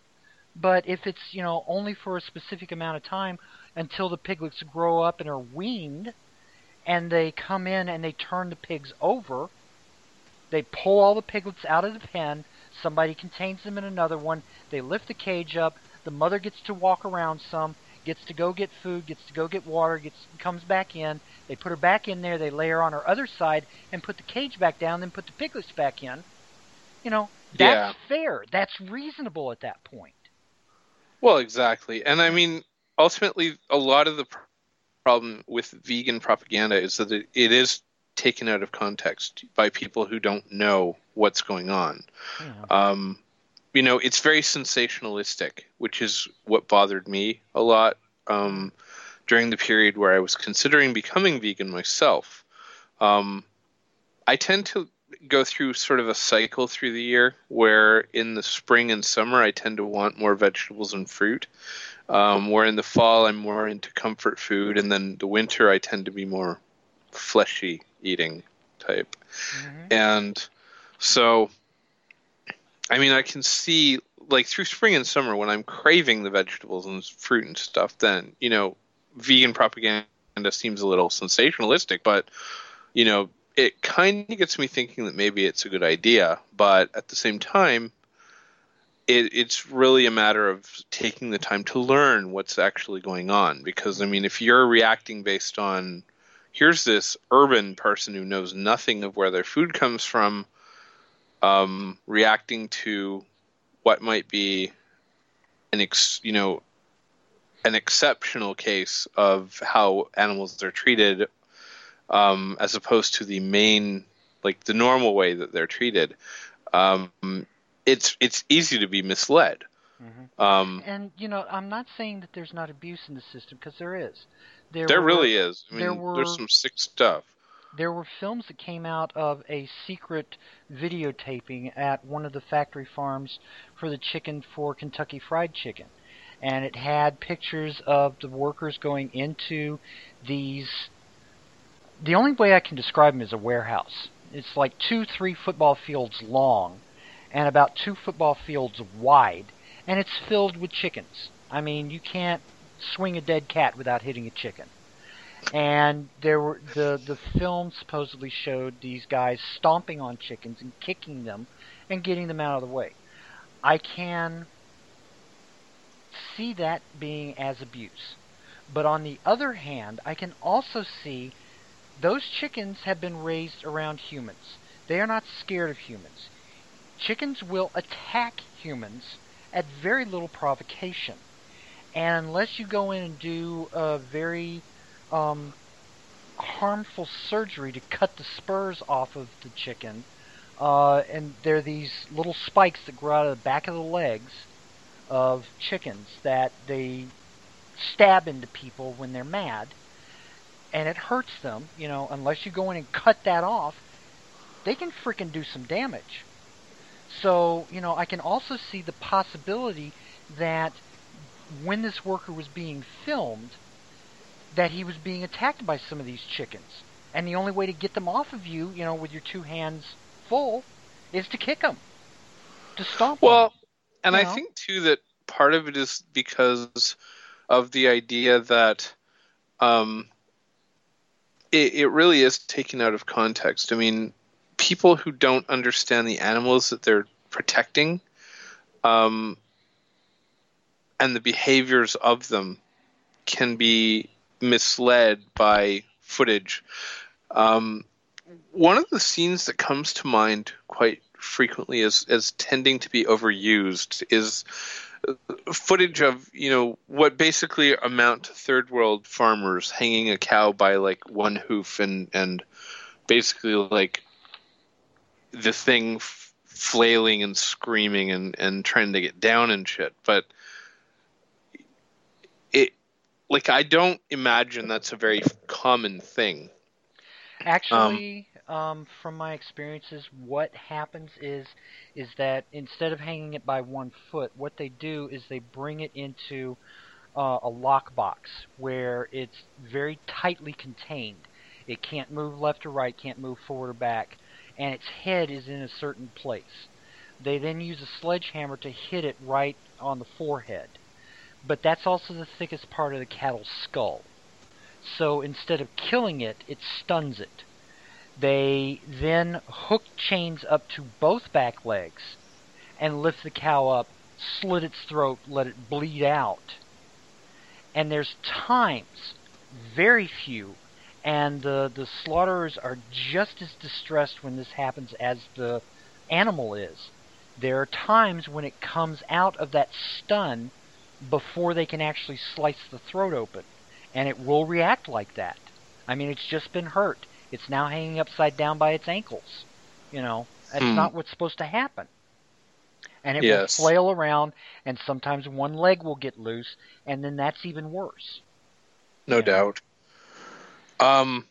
But if it's you know only for a specific amount of time until the piglets grow up and are weaned, and they come in and they turn the pigs over, they pull all the piglets out of the pen. Somebody contains them in another one. They lift the cage up. The mother gets to walk around some, gets to go get food, gets to go get water, gets comes back in. They put her back in there. They lay her on her other side and put the cage back down. Then put the piglets back in. You know, that's fair. That's reasonable at that point. Well, exactly. And I mean, ultimately, a lot of the pr- problem with vegan propaganda is that it, it is taken out of context by people who don't know what's going on. Yeah. Um, you know, it's very sensationalistic, which is what bothered me a lot um, during the period where I was considering becoming vegan myself. Um, I tend to go through sort of a cycle through the year where in the spring and summer I tend to want more vegetables and fruit. Um, where in the fall I'm more into comfort food, and then the winter I tend to be more fleshy eating type. Mhm. And so, I mean, I can see like through spring and summer when I'm craving the vegetables and fruit and stuff, then, you know, vegan propaganda seems a little sensationalistic, but, you know, it kind of gets me thinking that maybe it's a good idea. But at the same time, it, it's really a matter of taking the time to learn what's actually going on. Because, I mean, if you're reacting based on here's this urban person who knows nothing of where their food comes from, um, reacting to what might be an ex, you know, an exceptional case of how animals are treated, um, as opposed to the main, like the normal way that they're treated. Um, it's it's easy to be misled. Mhm. Um, And you know, I'm not saying that there's not abuse in the system because there is. There, there were, really is. I mean, there were- there's some sick stuff. There were films that came out of a secret videotaping at one of the factory farms for the chicken for Kentucky Fried Chicken. And it had pictures of the workers going into these. The only way I can describe them is a warehouse. It's like two, three football fields long and about two football fields wide, and it's filled with chickens. I mean, you can't swing a dead cat without hitting a chicken and there were the the film supposedly showed these guys stomping on chickens and kicking them and getting them out of the way. I can see that being as abuse. But on the other hand, I can also see those chickens have been raised around humans. They are not scared of humans. Chickens will attack humans at very little provocation. And unless you go in and do a very um, harmful surgery to cut the spurs off of the chicken. Uh, and there are these little spikes that grow out of the back of the legs of chickens that they stab into people when they're mad. And it hurts them, you know, unless you go in and cut that off, they can freaking do some damage. So, you know, I can also see the possibility that when this worker was being filmed, that he was being attacked by some of these chickens. And the only way to get them off of you, you know, with your two hands full, is to kick them, to stomp Well, them. and I know? think too that part of it is because of the idea that um, it, it really is taken out of context. I mean, people who don't understand the animals that they're protecting, um, and the behaviors of them can be misled by footage. Um, one of the scenes that comes to mind quite frequently as as tending to be overused is footage of you know what basically amount to third world farmers hanging a cow by like one hoof and and basically like the thing flailing and screaming and and trying to get down and shit but like i don't imagine that's a very common thing Actually, um, from my experiences, what happens is is that instead of hanging it by one foot, what they do is they bring it into uh, a lockbox where it's very tightly contained. It can't move left or right, can't move forward or back, and its head is in a certain place. They then use a sledgehammer to hit it right on the forehead. But that's also the thickest part of the cattle's skull. So instead of killing it, it stuns it. They then hook chains up to both back legs and lift the cow up, slit its throat, let it bleed out. And there's times, very few, and the, the slaughterers are just as distressed when this happens as the animal is. There are times when it comes out of that stun before they can actually slice the throat open and it will react like that. I mean, it's just been hurt. It's now hanging upside down by its ankles. You know, that's Hmm. not what's supposed to happen. And it Yes. will flail around, and sometimes one leg will get loose, and then that's even worse. no doubt. Um,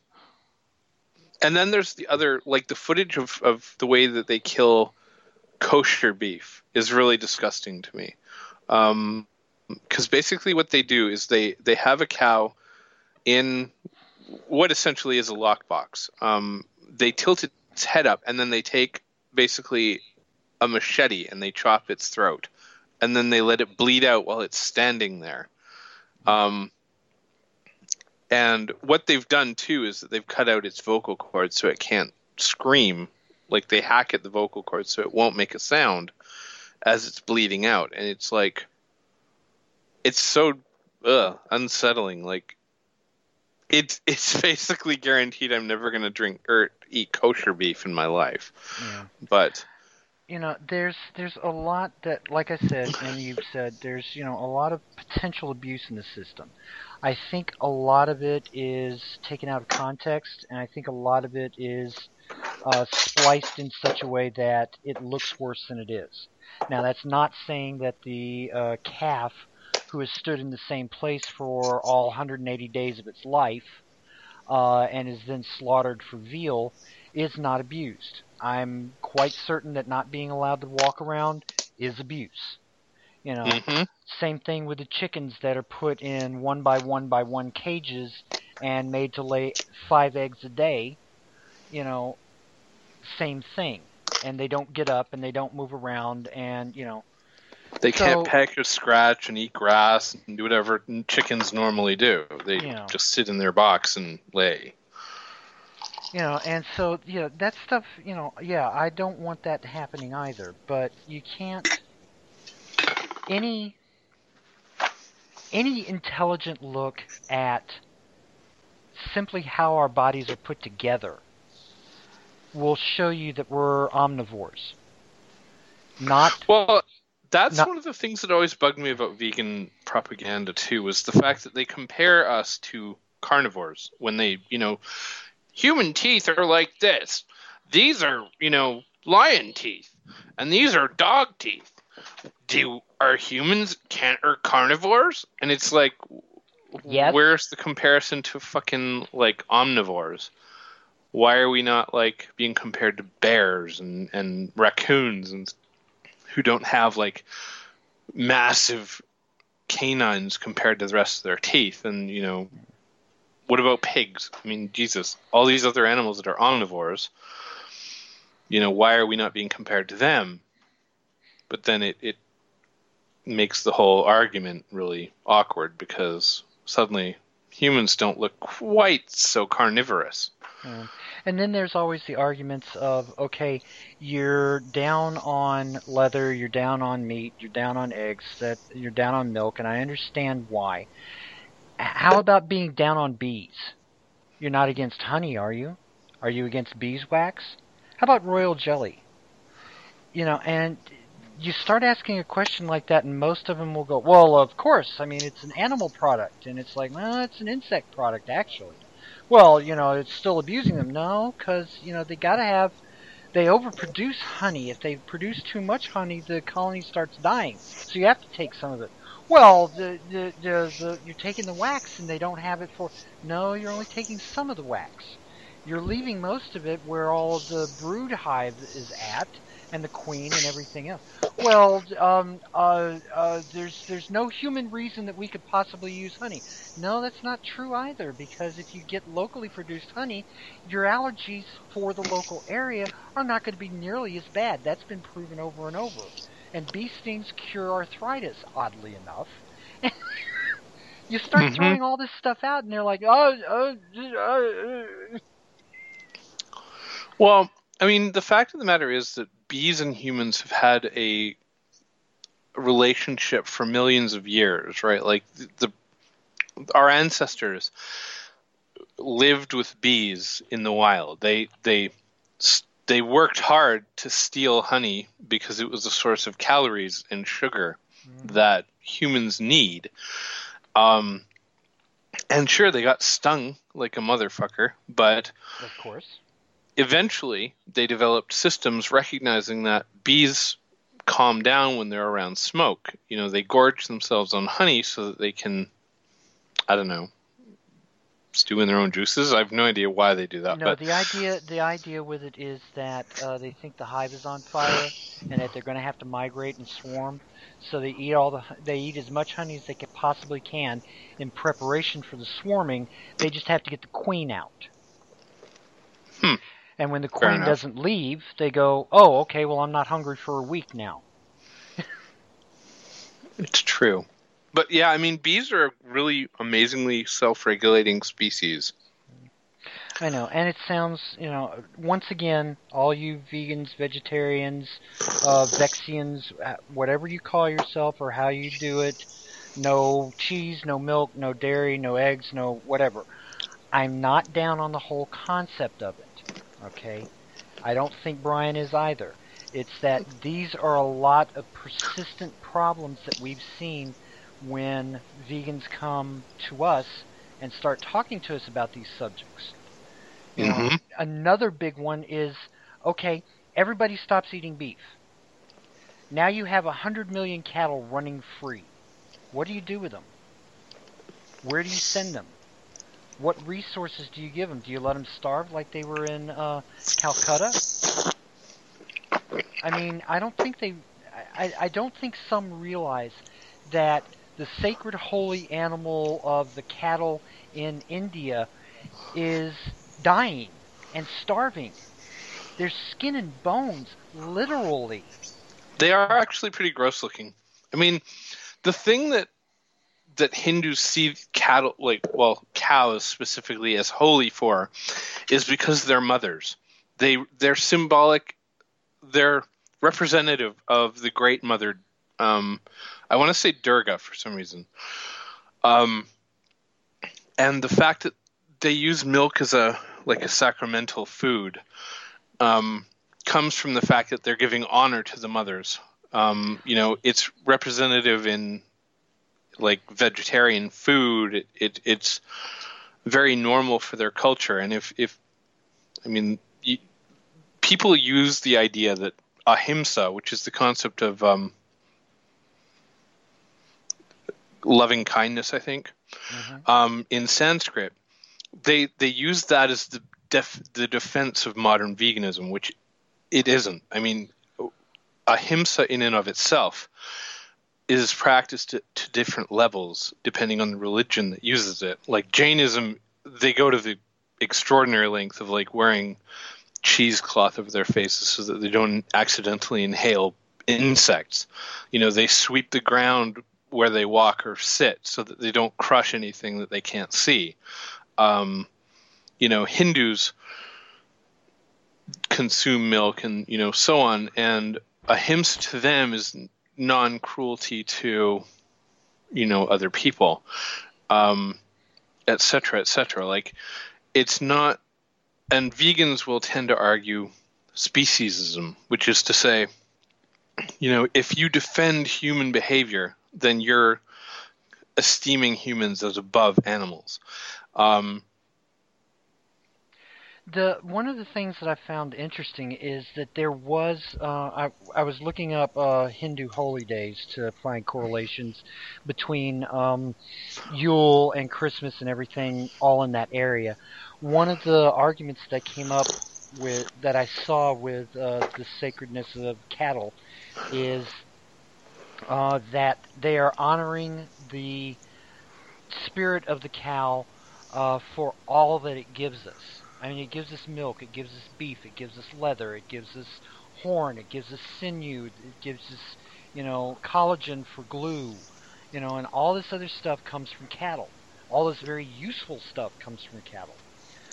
and then there's the other, like the footage of of the way that they kill kosher beef is really disgusting to me. Um, because basically what they do is they they have a cow in what essentially is a lockbox. Um, they tilt its head up, and then they take basically a machete and they chop its throat, and then they let it bleed out while it's standing there. Um, and what they've done too is that they've cut out its vocal cords so it can't scream. Like they hack at the vocal cords so it won't make a sound as it's bleeding out, and it's like it's so ugh, unsettling. Like it's it's basically guaranteed I'm never gonna drink or eat kosher beef in my life. Yeah. But you know there's there's a lot that like i said and you've said there's you know a lot of potential abuse in the system i think a lot of it is taken out of context and i think a lot of it is uh, spliced in such a way that it looks worse than it is now that's not saying that the uh, calf who has stood in the same place for all 180 days of its life uh, and is then slaughtered for veal is not abused. I'm quite certain that not being allowed to walk around is abuse. You know, mhm. same thing with the chickens that are put in one by one by one cages and made to lay five eggs a day. You know, same thing. And they don't get up and they don't move around and, you know, they So- can't peck or scratch and eat grass and do whatever chickens normally do. They Yeah. just sit in their box and lay. you know, and so, you know, that stuff, you know, yeah, I don't want that happening either, but you can't any any intelligent look at simply how our bodies are put together will show you that we're omnivores. Not Well, that's Not- one of the things that always bugged me about vegan propaganda too, was the fact that they compare us to carnivores when they, you know, human teeth are like this. These are, you know, lion teeth, and these are dog teeth. Do are humans can are carnivores? And it's like, Yes. where's the comparison to fucking like omnivores? Why are we not like being compared to bears and and raccoons and who don't have like massive canines compared to the rest of their teeth. And you know what about pigs? I mean jesus all these other animals that are omnivores you know why are we not being compared to them? But then it, it makes the whole argument really awkward because suddenly humans don't look quite so carnivorous. Um, and then there's always the arguments of okay, you're down on leather, you're down on meat, you're down on eggs, that you're down on milk, and I understand why. How about being down on bees? You're not against honey, are you? Are you against beeswax? How about royal jelly? You know, and you start asking a question like that, and most of them will go, "Well, of course. I mean, it's an animal product," and it's like, "Well, it's an insect product, actually." Well, you know, it's still abusing them. No, because you know they got to have. They overproduce honey. If they produce too much honey, the colony starts dying. So you have to take some of it. Well, the, the, the, the, you're taking the wax and they don't have it for. No, you're only taking some of the wax. You're leaving most of it where all of the brood hive is at, and the queen and everything else. Well, um, uh, uh, there's there's no human reason that we could possibly use honey. No, that's not true either, because if you get locally produced honey, your allergies for the local area are not going to be nearly as bad. That's been proven over and over. And bee stings cure arthritis, oddly enough. you start mm-hmm. throwing all this stuff out, and they're like, oh, oh, oh. Well, I mean, the fact of the matter is that bees and humans have had a relationship for millions of years, right? Like the, the our ancestors lived with bees in the wild. They they they worked hard to steal honey because it was a source of calories and sugar mm. that humans need. Um, and sure, they got stung like a motherfucker, but of course, eventually they developed systems recognizing that bees calm down when they're around smoke. You know, they gorge themselves on honey so that they can, I don't know, stew in their own juices. I have no idea why they do that. No, but... the idea the idea with it is that uh, they think the hive is on fire and that they're going to have to migrate and swarm. So they eat all the they eat as much honey as they can possibly can in preparation for the swarming. They just have to get the queen out. Hmm. And when the queen doesn't leave, they go, "Oh, okay. Well, I'm not hungry for a week now." it's true, but yeah, I mean, bees are a really amazingly self-regulating species. I know, and it sounds, you know, once again, all you vegans, vegetarians, uh, Vexians, uh, whatever you call yourself or how you do it, no cheese, no milk, no dairy, no eggs, no whatever. I'm not down on the whole concept of it. Okay? I don't think Brian is either. It's that these are a lot of persistent problems that we've seen when vegans come to us and start talking to us about these subjects. Mm-hmm. another big one is okay, everybody stops eating beef. Now you have a hundred million cattle running free. What do you do with them? Where do you send them? What resources do you give them? Do you let them starve like they were in uh, Calcutta? I mean, I don't think they. I, I don't think some realize that the sacred holy animal of the cattle in India is dying and starving. Their skin and bones, literally. They are actually pretty gross looking. I mean, the thing that that Hindus see cattle, like well, cows specifically, as holy for, is because they're mothers. They they're symbolic. They're representative of the Great Mother. Um, I want to say Durga for some reason. Um, and the fact that they use milk as a like a sacramental food um, comes from the fact that they're giving honor to the mothers. Um, you know, it's representative in like vegetarian food, it, it, it's very normal for their culture. And if, if I mean, you, people use the idea that ahimsa, which is the concept of um, loving kindness, I think, mm-hmm. um, in Sanskrit, they they use that as the def, the defense of modern veganism, which it isn't. I mean, ahimsa in and of itself is practiced to, to different levels depending on the religion that uses it. Like Jainism, they go to the extraordinary length of like wearing cheesecloth over their faces so that they don't accidentally inhale insects. You know, they sweep the ground where they walk or sit so that they don't crush anything that they can't see. Um, you know Hindus consume milk and you know so on and ahimsa to them is non-cruelty to you know other people um etc etc like it's not and vegans will tend to argue speciesism which is to say you know if you defend human behavior then you're esteeming humans as above animals. Um The one of the things that I found interesting is that there was uh, I I was looking up uh, Hindu holy days to find correlations between um, Yule and Christmas and everything all in that area. One of the arguments that came up with that I saw with uh, the sacredness of cattle is uh, that they are honoring the spirit of the cow uh, for all that it gives us. I mean, it gives us milk, it gives us beef, it gives us leather, it gives us horn, it gives us sinew, it gives us, you know, collagen for glue, you know, and all this other stuff comes from cattle. All this very useful stuff comes from cattle.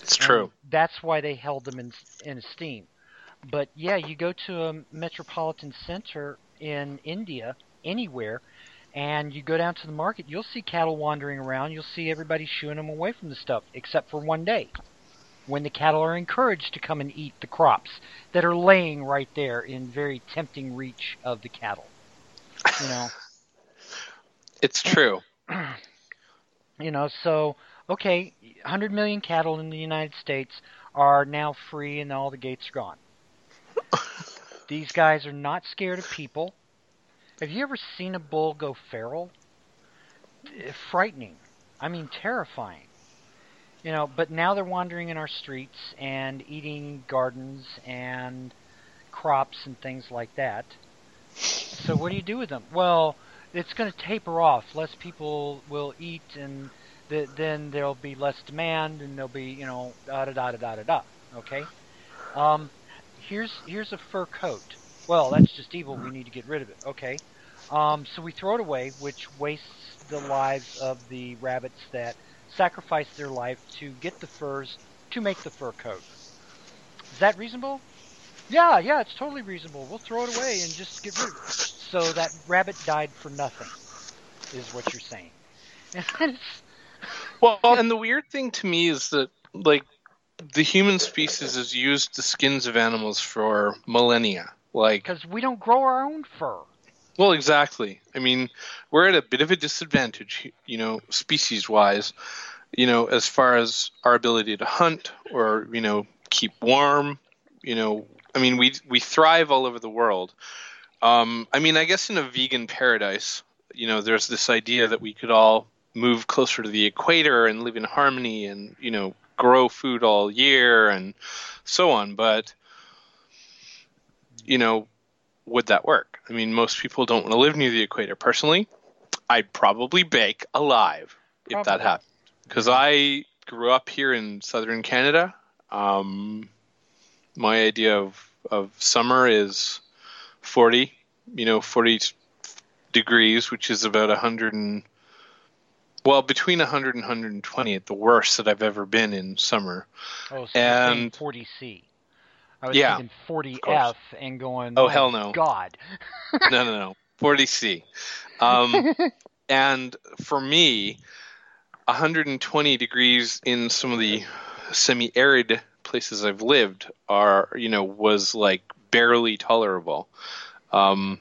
it's true And that's why they held them in, in esteem. But yeah, you go to a metropolitan center in India, anywhere, and you go down to the market, you'll see cattle wandering around. You'll see everybody shooing them away from the stuff, except for one day, when the cattle are encouraged to come and eat the crops that are laying right there in very tempting reach of the cattle. You know. it's true You know, so okay, 100 million cattle in the United States are now free and all the gates are gone. These guys are not scared of people. Have you ever seen a bull go feral? Frightening. I mean, terrifying. You know, but now they're wandering in our streets and eating gardens and crops and things like that. So what do you do with them? Well, it's going to taper off. Less people will eat, and th- then there'll be less demand, and there'll be you know da da da da da da. Okay. Um, here's here's a fur coat. Well, that's just evil. We need to get rid of it. Okay. Um, so we throw it away, which wastes the lives of the rabbits that sacrifice their life to get the furs to make the fur coat. Is that reasonable? Yeah, yeah, it's totally reasonable. We'll throw it away and just get rid of it. So that rabbit died for nothing, is what you're saying. Well, and the weird thing to me is that like the human species has used the skins of animals for millennia. Like, because we don't grow our own fur. Well, exactly. I mean, we're at a bit of a disadvantage, you know, species-wise. You know, as far as our ability to hunt or you know keep warm. You know, I mean, we we thrive all over the world. Um, I mean, I guess in a vegan paradise, you know, there's this idea that we could all move closer to the equator and live in harmony and you know grow food all year and so on but you know would that work? I mean most people don't want to live near the equator. Personally i'd probably bake alive if that happened. Because i grew up here in southern canada. Um, my idea of, of summer is 40 you know 40 degrees which is about 100 and well between 100 and 120 at the worst that i've ever been in summer. Oh, so And- 40C. I was Yeah, thinking 40F and going, Oh, hell no. God. no no no 40c um, and for me 120 degrees in some of the semi-arid places i've lived are you know was like barely tolerable um,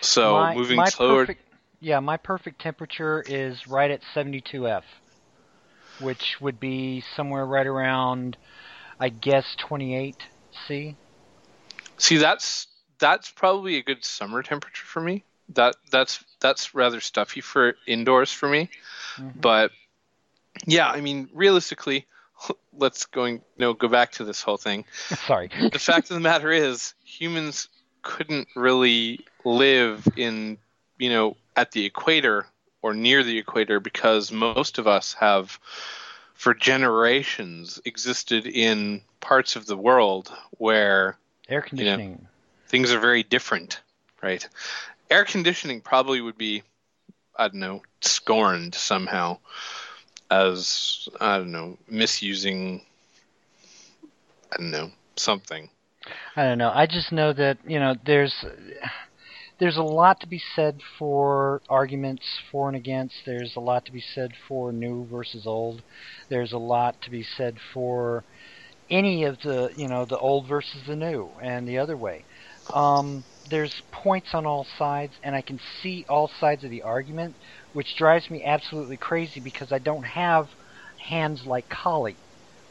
so my, moving my slower perfect, yeah, my perfect temperature is right at 72F, which would be somewhere right around, I guess, 28C. See, that's that's probably a good summer temperature for me. That that's that's rather stuffy for indoors for me. Mhm. But yeah, I mean, realistically, let's going you know go back to this whole thing. Sorry. The fact of the matter is, humans couldn't really live in you know at the equator or near the equator because most of us have for generations existed in parts of the world where Air conditioning. things are very different, right? Air conditioning probably would be, I don't know, scorned somehow. as I don't know, misusing I don't know, something. I don't know. I just know that, you know, there's there's a lot to be said for arguments for and against. There's a lot to be said for new versus old. There's a lot to be said for any of the, you know, the old versus the new and the other way. Um, there's points on all sides, and I can see all sides of the argument, which drives me absolutely crazy because I don't have hands like Kali,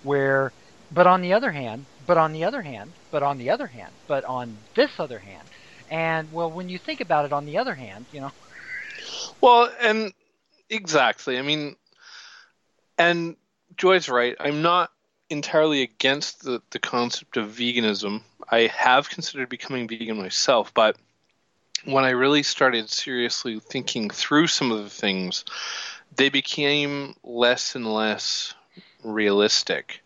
where. But on the other hand, but on the other hand, but on the other hand, but on this other hand, and well, when you think about it, on the other hand, you know. Well, and exactly. I mean, and Joy's right. I'm not entirely against the, the concept of veganism. I have considered becoming vegan myself, but when I really started seriously thinking through some of the things, they became less and less realistic.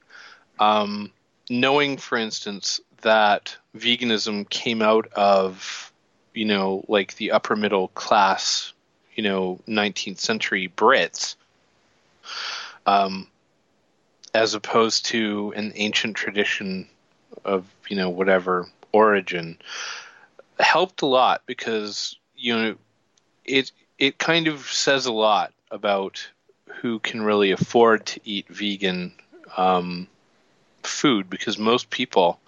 Um, knowing, for instance, that veganism came out of, you know, like the upper middle class, you know, 19th century Brits, um, as opposed to an ancient tradition of, you know, whatever origin, helped a lot because, you know, it it kind of says a lot about who can really afford to eat vegan um, food because most people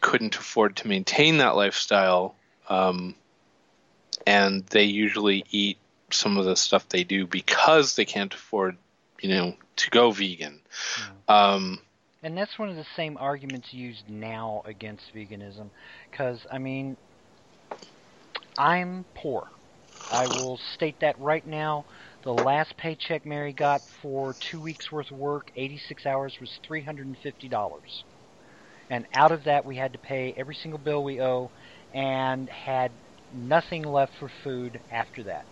couldn't afford to maintain that lifestyle, um, and they usually eat some of the stuff they do because they can't afford, you know, to go vegan. Um, and that's one of the same arguments used now against veganism, because I mean, I'm poor. I will state that right now. The last paycheck Mary got for two weeks worth of work, 86 hours, was $350. And out of that, we had to pay every single bill we owe and had nothing left for food after that.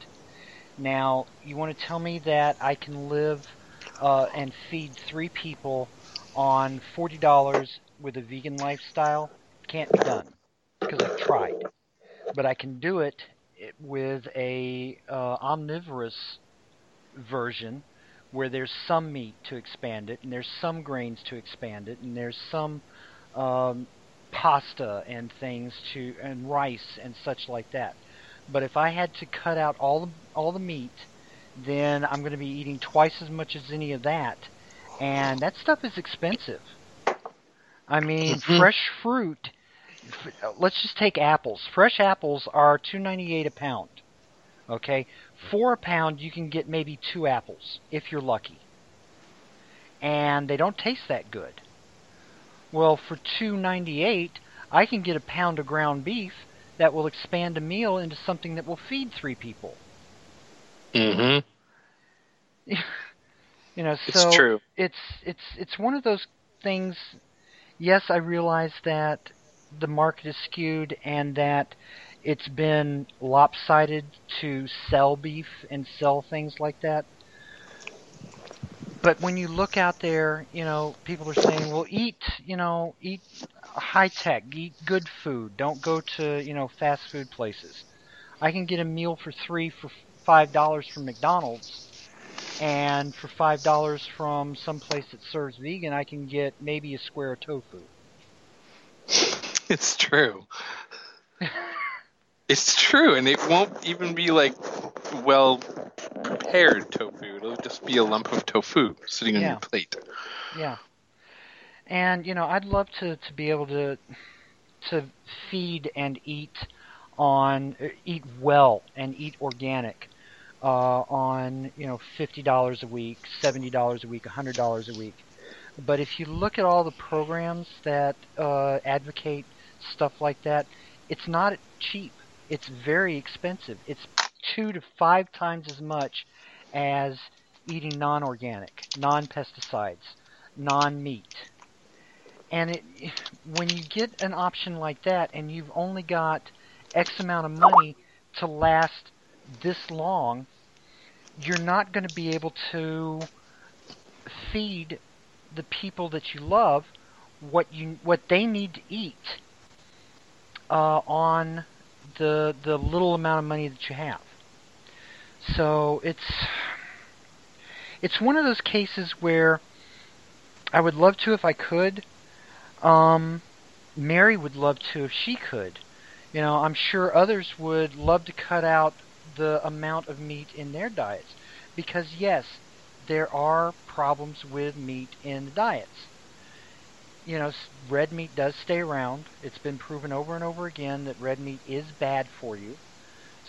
Now, you want to tell me that I can live uh, and feed three people on $40 with a vegan lifestyle? Can't be done because I've tried. But I can do it with a uh, omnivorous version where there's some meat to expand it and there's some grains to expand it and there's some um, pasta and things to and rice and such like that. But if I had to cut out all the all the meat, then I'm going to be eating twice as much as any of that, and that stuff is expensive. I mean, mm-hmm. fresh fruit. Let's just take apples. Fresh apples are two ninety eight a pound. Okay, for a pound you can get maybe two apples if you're lucky, and they don't taste that good. Well, for two ninety eight, I can get a pound of ground beef that will expand a meal into something that will feed three people. Mm-hmm. you know, so it's true. It's it's it's one of those things. Yes, I realize that the market is skewed and that it's been lopsided to sell beef and sell things like that. But when you look out there, you know, people are saying, "Well, eat, you know, eat high tech, eat good food. Don't go to, you know, fast food places." I can get a meal for three for five dollars from McDonald's, and for five dollars from some place that serves vegan, I can get maybe a square of tofu. It's true. it's true, and it won't even be like well prepared tofu. It'll just be a lump of tofu sitting on your plate. Yeah. And you know, I'd love to to be able to to feed and eat on eat well and eat organic uh, on you know fifty dollars a week, seventy dollars a week, a hundred dollars a week. But if you look at all the programs that uh, advocate stuff like that, it's not cheap. It's very expensive. It's two to five times as much as eating non-organic, non-pesticides, non-meat. And it, when you get an option like that, and you've only got X amount of money to last this long, you're not going to be able to feed the people that you love what you what they need to eat uh, on the the little amount of money that you have. So it's it's one of those cases where I would love to if I could. Um, Mary would love to if she could. You know, I'm sure others would love to cut out the amount of meat in their diets because yes, there are problems with meat in the diets. You know, red meat does stay around. It's been proven over and over again that red meat is bad for you.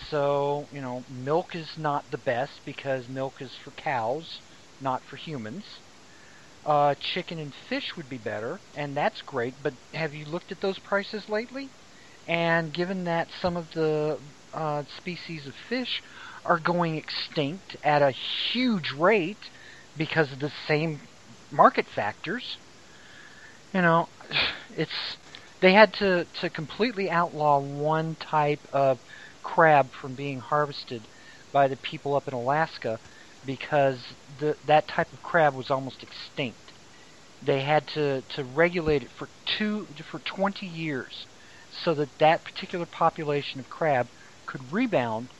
So, you know, milk is not the best because milk is for cows, not for humans. Uh, chicken and fish would be better, and that's great, but have you looked at those prices lately? And given that some of the uh, species of fish are going extinct at a huge rate because of the same market factors, you know, it's they had to, to completely outlaw one type of crab from being harvested by the people up in Alaska because the, that type of crab was almost extinct. They had to, to regulate it for two for 20 years so that that particular population of crab could rebound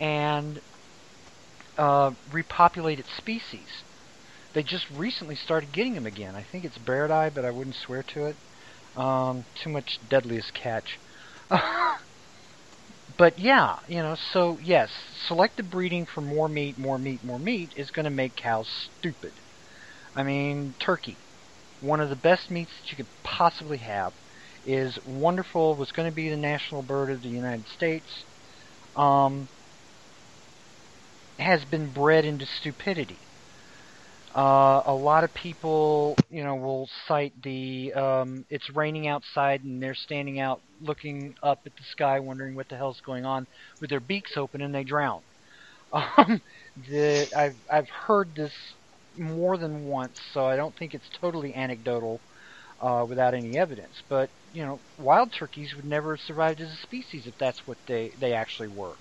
and uh, repopulate its species. They just recently started getting them again. I think it's eye, but I wouldn't swear to it. Um, too much deadliest catch. but yeah, you know, so yes, selective breeding for more meat, more meat, more meat is going to make cows stupid. I mean, turkey, one of the best meats that you could possibly have, is wonderful. Was going to be the national bird of the United States. Um, has been bred into stupidity. Uh, a lot of people, you know, will cite the um, it's raining outside and they're standing out looking up at the sky, wondering what the hell's going on, with their beaks open and they drown. Um, the, I've I've heard this more than once, so I don't think it's totally anecdotal uh, without any evidence. But you know, wild turkeys would never have survived as a species if that's what they they actually were.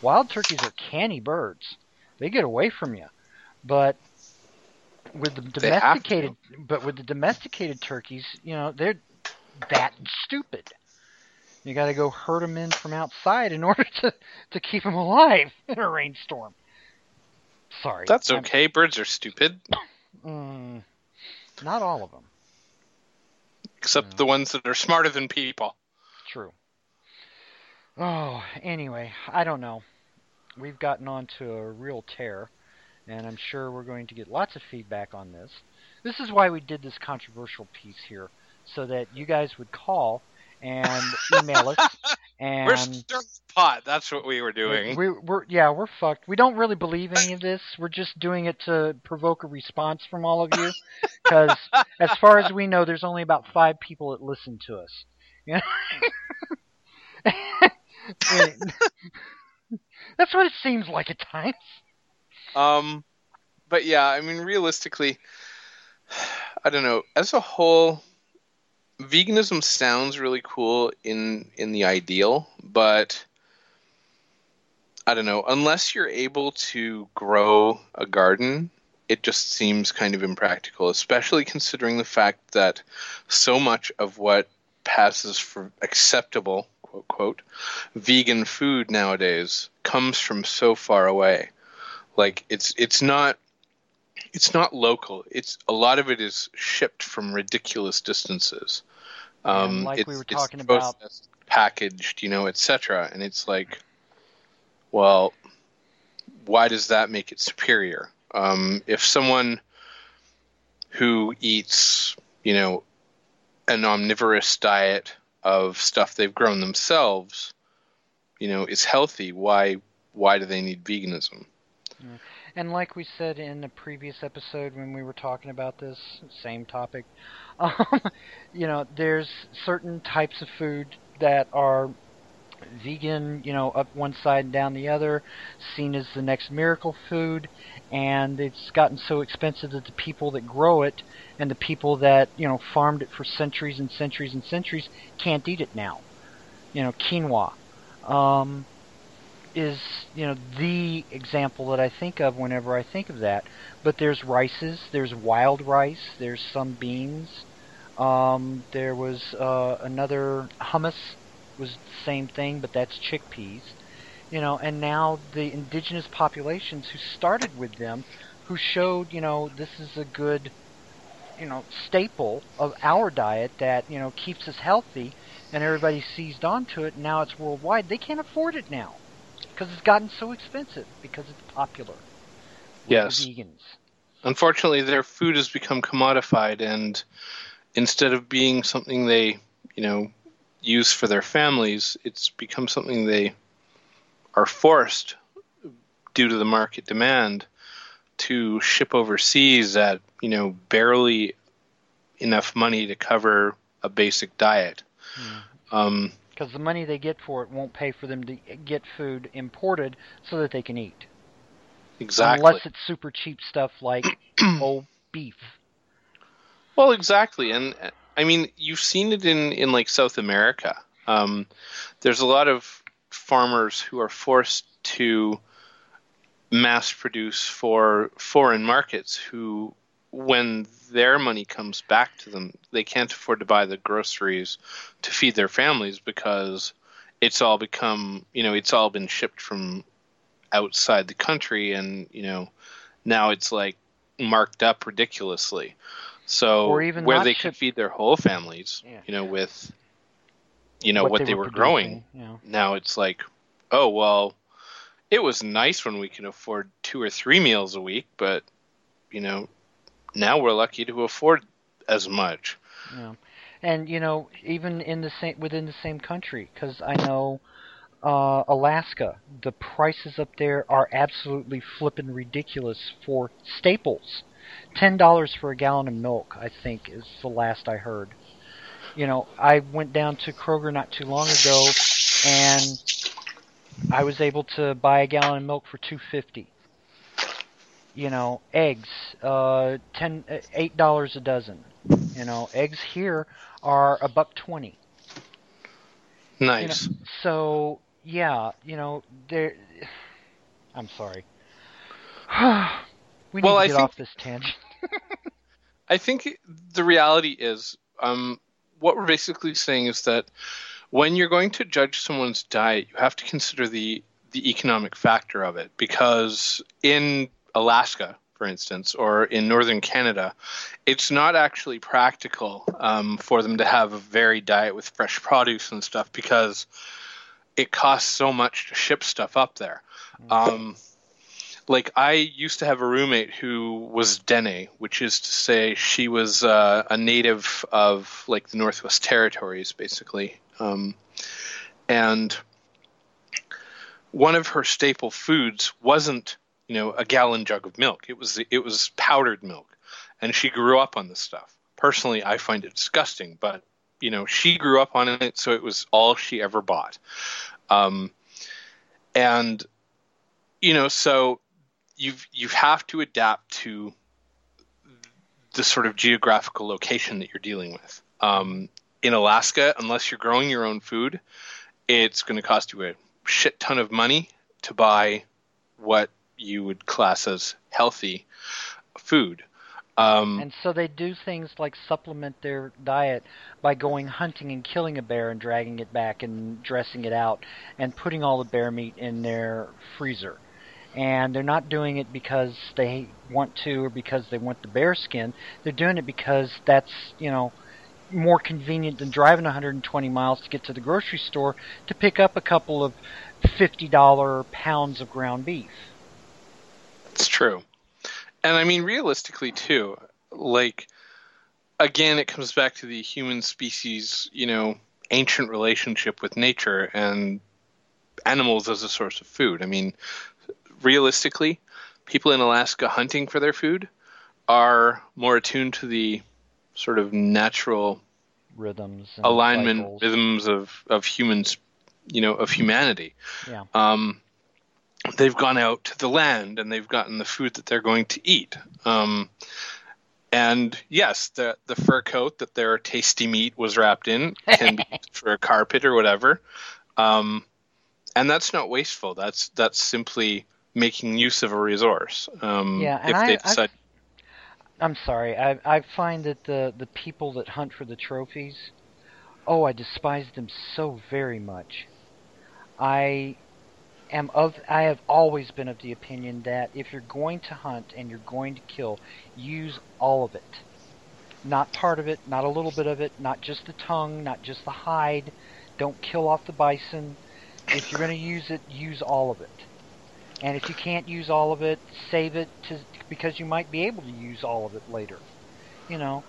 Wild turkeys are canny birds; they get away from you, but with the domesticated, but with the domesticated turkeys, you know, they're that stupid. You got to go herd them in from outside in order to to keep them alive in a rainstorm. Sorry. That's okay. I'm, Birds are stupid. Mm, not all of them. Except no. the ones that are smarter than people. True. Oh, anyway, I don't know. We've gotten onto a real tear and I'm sure we're going to get lots of feedback on this. This is why we did this controversial piece here, so that you guys would call and email us. And we're stirring pot. That's what we were doing. We, we're yeah, we're fucked. We don't really believe any of this. We're just doing it to provoke a response from all of you, because as far as we know, there's only about five people that listen to us. Know? That's what it seems like at times. Um, but yeah, I mean, realistically, I don't know. As a whole, veganism sounds really cool in in the ideal, but I don't know. Unless you're able to grow a garden, it just seems kind of impractical, especially considering the fact that so much of what passes for acceptable quote quote vegan food nowadays comes from so far away. Like it's it's not it's not local. It's a lot of it is shipped from ridiculous distances. Um, like we were talking about, packaged, you know, etc. And it's like, well, why does that make it superior? Um, if someone who eats, you know, an omnivorous diet of stuff they've grown themselves, you know, is healthy, why why do they need veganism? And like we said in the previous episode when we were talking about this same topic, um, you know, there's certain types of food that are vegan, you know, up one side and down the other, seen as the next miracle food, and it's gotten so expensive that the people that grow it and the people that, you know, farmed it for centuries and centuries and centuries can't eat it now. You know, quinoa. Um, is you know the example that I think of whenever I think of that. But there's rices, there's wild rice, there's some beans. Um, there was uh, another hummus was the same thing, but that's chickpeas. You know, and now the indigenous populations who started with them, who showed, you know, this is a good, you know, staple of our diet that, you know, keeps us healthy and everybody seized onto it and now it's worldwide. They can't afford it now because it's gotten so expensive because it's popular. Yes. vegans. Unfortunately, their food has become commodified and instead of being something they, you know, use for their families, it's become something they are forced due to the market demand to ship overseas at you know barely enough money to cover a basic diet. Um, Because the money they get for it won't pay for them to get food imported so that they can eat. exactly. Unless it's super cheap stuff like oh beef. Well, exactly, and I mean you've seen it in in like South America. Um, there's a lot of farmers who are forced to mass produce for foreign markets who when their money comes back to them they can't afford to buy the groceries to feed their families because it's all become you know it's all been shipped from outside the country and you know now it's like marked up ridiculously so Or even where they could feed their whole families Yeah. you know with you know what, they, were, growing producing, You know. now it's like oh well it was nice when we can afford two or three meals a week but you know now we're lucky to afford as much Yeah, and you know, even in the same within the same country, because I know uh, Alaska, the prices up there are absolutely flippin' ridiculous for staples. Ten dollars for a gallon of milk, I think, is the last I heard. You know, I went down to Kroger not too long ago, and I was able to buy a gallon of milk for two fifty. You know, eggs, uh, ten, uh, dollars a dozen. You know, eggs here are a buck twenty. nice So yeah, you know, there. I'm sorry. we need Well, to I get think- off this tangent. I think the reality is, um, what we're basically saying is that when you're going to judge someone's diet, you have to consider the the economic factor of it. Because in Alaska, for instance, or in northern Canada, it's not actually practical um, for them to have a varied diet with fresh produce and stuff because it costs so much to ship stuff up there. Um, like I used to have a roommate who was Dene, which is to say she was uh, a native of like the Northwest Territories, basically, um, and one of her staple foods wasn't you know a gallon jug of milk. It was it was powdered milk, and she grew up on this stuff. Personally, I find it disgusting, but you know she grew up on it, so it was all she ever bought. Um, and you know so you've you have to adapt to the sort of geographical location that you're dealing with. Um, in Alaska, unless you're growing your own food, it's going to cost you a shit ton of money to buy what you would class as healthy food. Um, And so they do things like supplement their diet by going hunting and killing a bear and dragging it back and dressing it out and putting all the bear meat in their freezer. And they're not doing it because they want to or because they want the bear skin. They're doing it because that's, you know, more convenient than driving 120 miles to get to the grocery store to pick up a couple of $50 pounds of ground beef. It's true. And I mean, realistically, too, like, again, it comes back to the human species, you know, ancient relationship with nature and animals as a source of food. I mean, realistically, people in Alaska hunting for their food are more attuned to the sort of natural Rhythms. And alignment cycles. rhythms of of humans you know of humanity Yeah. um they've gone out to the land and they've gotten the food that they're going to eat um and yes the the fur coat that their tasty meat was wrapped in can be used for a carpet or whatever um and that's not wasteful that's that's simply making use of a resource um Yeah, and if I- they decide I'm sorry. I I find that the the people that hunt for the trophies, oh, I despise them so very much. I am of I have always been of the opinion that if you're going to hunt and you're going to kill, use all of it. Not part of it, not a little bit of it, not just the tongue, not just the hide. Don't kill off the bison. If you're going to use it, use all of it. And if you can't use all of it, save it to because you might be able to use all of it later. You know,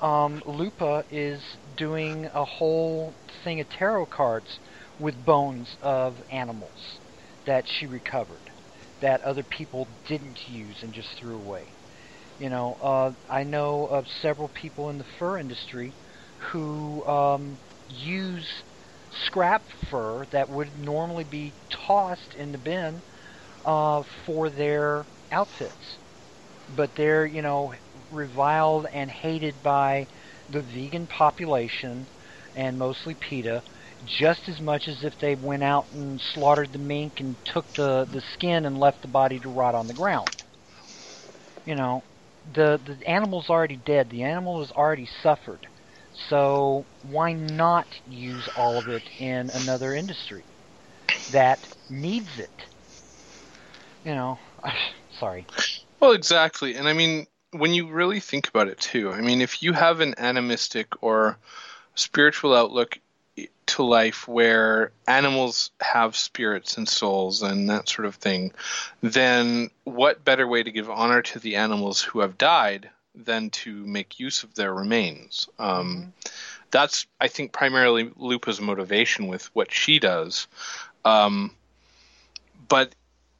um, Lupa is doing a whole thing of tarot cards with bones of animals that she recovered that other people didn't use and just threw away. You know, uh, I know of several people in the fur industry who um, use scrap fur that would normally be tossed in the bin uh, for their outfits, but they're you know reviled and hated by the vegan population and mostly PETA just as much as if they went out and slaughtered the mink and took the, the skin and left the body to rot on the ground. You know, the the animal's already dead. The animal has already suffered. So why not use all of it in another industry that needs it? You know, sorry. Well, exactly. And I mean, when you really think about it too, I mean, if you have an animistic or spiritual outlook to life where animals have spirits and souls and that sort of thing, then what better way to give honor to the animals who have died than to make use of their remains? Um, mm-hmm. That's, I think, primarily Lupa's motivation with what she does. Um, but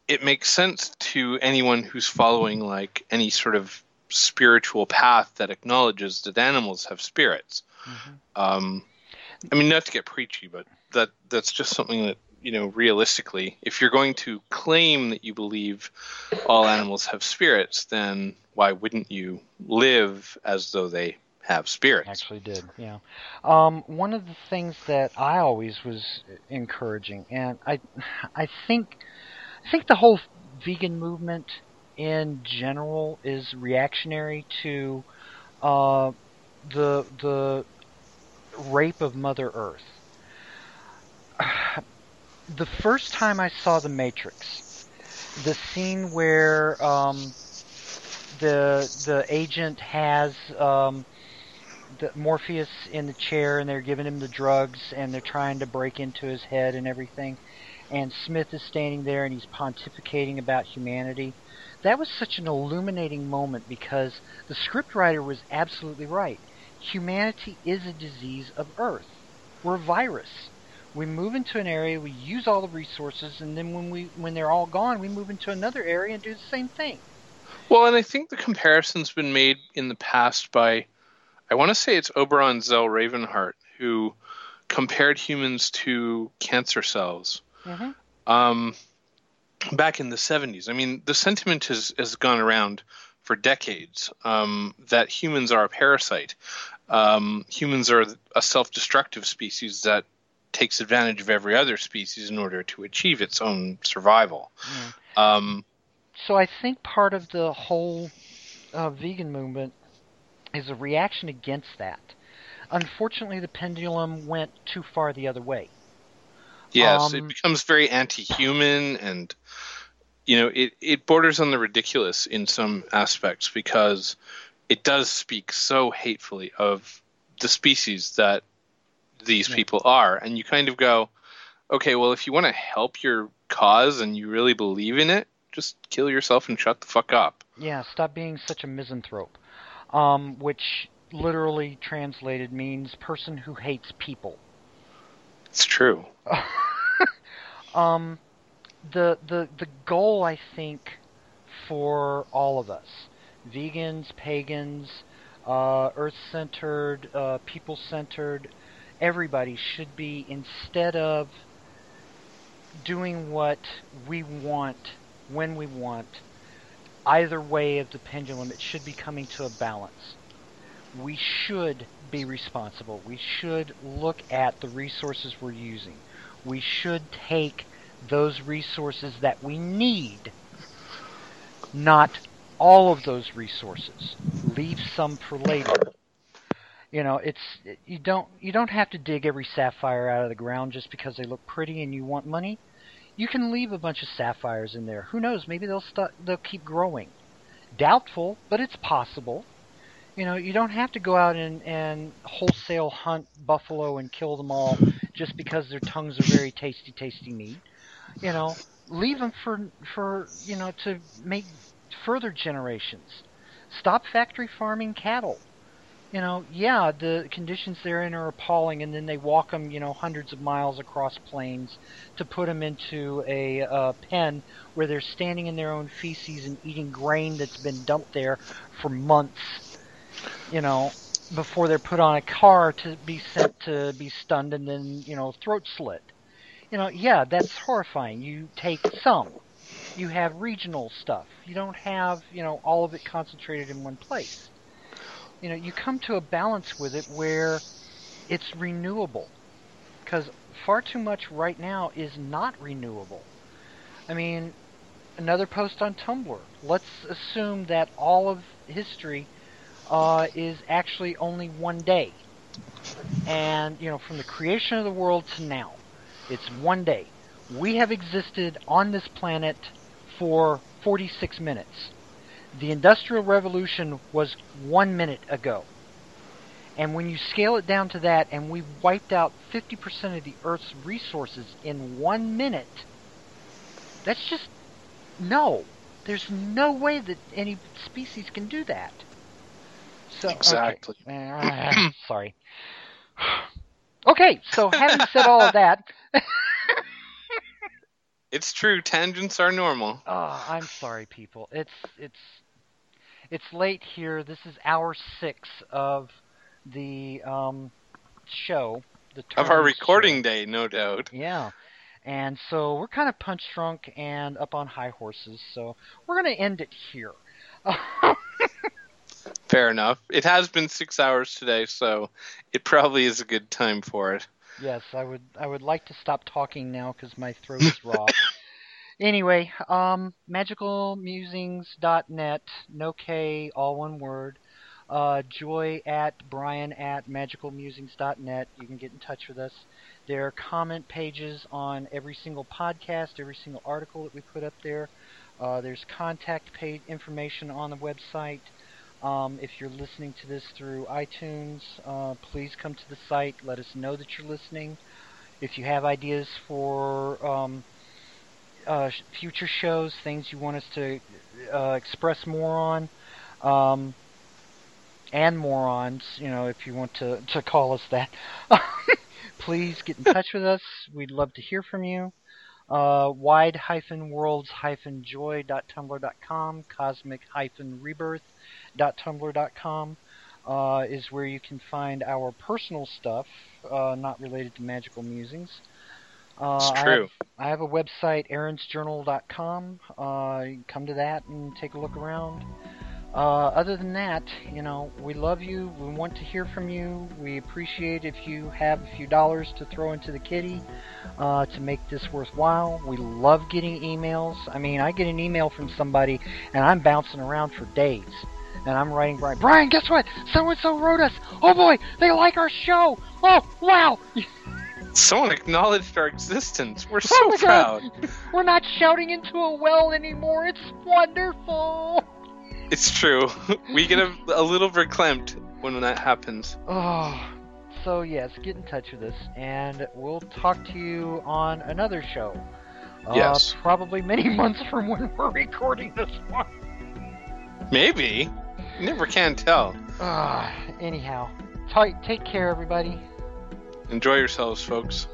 it makes sense to anyone who's following like any sort of spiritual path that acknowledges that animals have spirits. Mm-hmm. Um, I mean, not to get preachy, but that that's just something that you know, realistically, if you're going to claim that you believe all animals have spirits, then why wouldn't you live as though they have spirits? Actually, did yeah. Um, one of the things that I always was encouraging, and I, I think, I think the whole vegan movement in general is reactionary to uh, the the rape of Mother Earth. The first time I saw The Matrix, the scene where um, the the agent has um, the Morpheus in the chair and they're giving him the drugs and they're trying to break into his head and everything, and Smith is standing there and he's pontificating about humanity. That was such an illuminating moment because the scriptwriter was absolutely right humanity is a disease of Earth. We're a virus. We move into an area, we use all the resources, and then when we when they're all gone, we move into another area and do the same thing. Well, and I think the comparison's been made in the past by, I want to say it's Oberon Zell Ravenheart who compared humans to cancer cells. Mm-hmm. Um, back in the 70s. I mean, the sentiment has, has gone around for decades um, that humans are a parasite um, humans are a self-destructive species that takes advantage of every other species in order to achieve its own survival. Mm. Um, so I think part of the whole uh, vegan movement is a reaction against that. Unfortunately, the pendulum went too far the other way. Yes, um, it becomes very anti-human, and you know, it it borders on the ridiculous in some aspects because it does speak so hatefully of the species that these yeah. people are, and you kind of go, okay, well, if you want to help your cause and you really believe in it, just kill yourself and shut the fuck up. Yeah, stop being such a misanthrope, um, which literally translated means person who hates people. It's true. um, the the the goal I think for all of us vegans, pagans, uh, earth centered, uh, people centered, everybody should be, instead of doing what we want when we want, either way of the pendulum, it should be coming to a balance. We should be responsible. We should look at the resources we're using. We should take those resources that we need, not all of those resources. Leave some for later. You know, it's you don't you don't have to dig every sapphire out of the ground just because they look pretty and you want money. you can leave a bunch of sapphires in there. Who knows? Maybe they'll st- they'll keep growing. Doubtful, but it's possible. You know, you don't have to go out and, and wholesale hunt buffalo and kill them all just because their tongues are very tasty, tasty meat. You know, leave them for for you know to make further generations. Stop factory farming cattle. You know, yeah, the conditions they're in are appalling, and then they walk them, you know, hundreds of miles across plains to put them into a uh, pen where they're standing in their own feces and eating grain that's been dumped there for months. You know, before they're put on a car to be sent to be stunned and then, you know, throat slit. You know, yeah, that's horrifying. You take some. You have regional stuff. You don't have, you know, all of it concentrated in one place you know, you come to a balance with it where it's renewable. Because far too much right now is not renewable. I mean, another post on Tumblr. Let's assume that all of history uh, is actually only one day. And, you know, from the creation of the world to now, it's one day. We have existed on this planet for 46 minutes. The Industrial Revolution was one minute ago. And when you scale it down to that, and we wiped out 50% of the Earth's resources in one minute, that's just no. There's no way that any species can do that. So, exactly. Okay. Uh, sorry. Okay, so having said all of that. it's true. Tangents are normal. Oh, I'm sorry, people. It's it's it's late here. This is hour six of the um, show. The of our recording show. day, no doubt. Yeah. And so we're kind of punch drunk and up on high horses, so we're going to end it here. Fair enough. It has been six hours today, so it probably is a good time for it. Yes, I would. I would like to stop talking now because my throat is raw. Anyway, um, magicalmusings.net, no K, all one word. Uh, joy at brian at magicalmusings.net. You can get in touch with us. There are comment pages on every single podcast, every single article that we put up there. Uh, there's contact page information on the website. Um, if you're listening to this through iTunes, uh, please come to the site. Let us know that you're listening. If you have ideas for um, uh, future shows, things you want us to uh, express more on, um, and morons, you know, if you want to, to call us that, please get in touch with us. We'd love to hear from you. Uh, wide-worlds-joy.tumblr.com, cosmic-rebirth.tumblr.com uh, is where you can find our personal stuff, uh, not related to magical musings. Uh, it's true. I have, I have, a website, aaronsjournal.com. Uh, come to that and take a look around. Uh, other than that, you know, we love you. We want to hear from you. We appreciate if you have a few dollars to throw into the kitty uh, to make this worthwhile. We love getting emails. I mean, I get an email from somebody and I'm bouncing around for days. And I'm writing Brian, Brian, guess what? So and so wrote us. Oh boy, they like our show. Oh, wow. Someone acknowledged our existence. We're so oh proud. God. We're not shouting into a well anymore. It's wonderful. It's true. We get a, a little verklempt when that happens. Oh, so yes, get in touch with us, and we'll talk to you on another show. Uh, yes. Probably many months from when we're recording this one. Maybe. You never can tell. Uh, anyhow, t- take care, everybody. Enjoy yourselves, folks.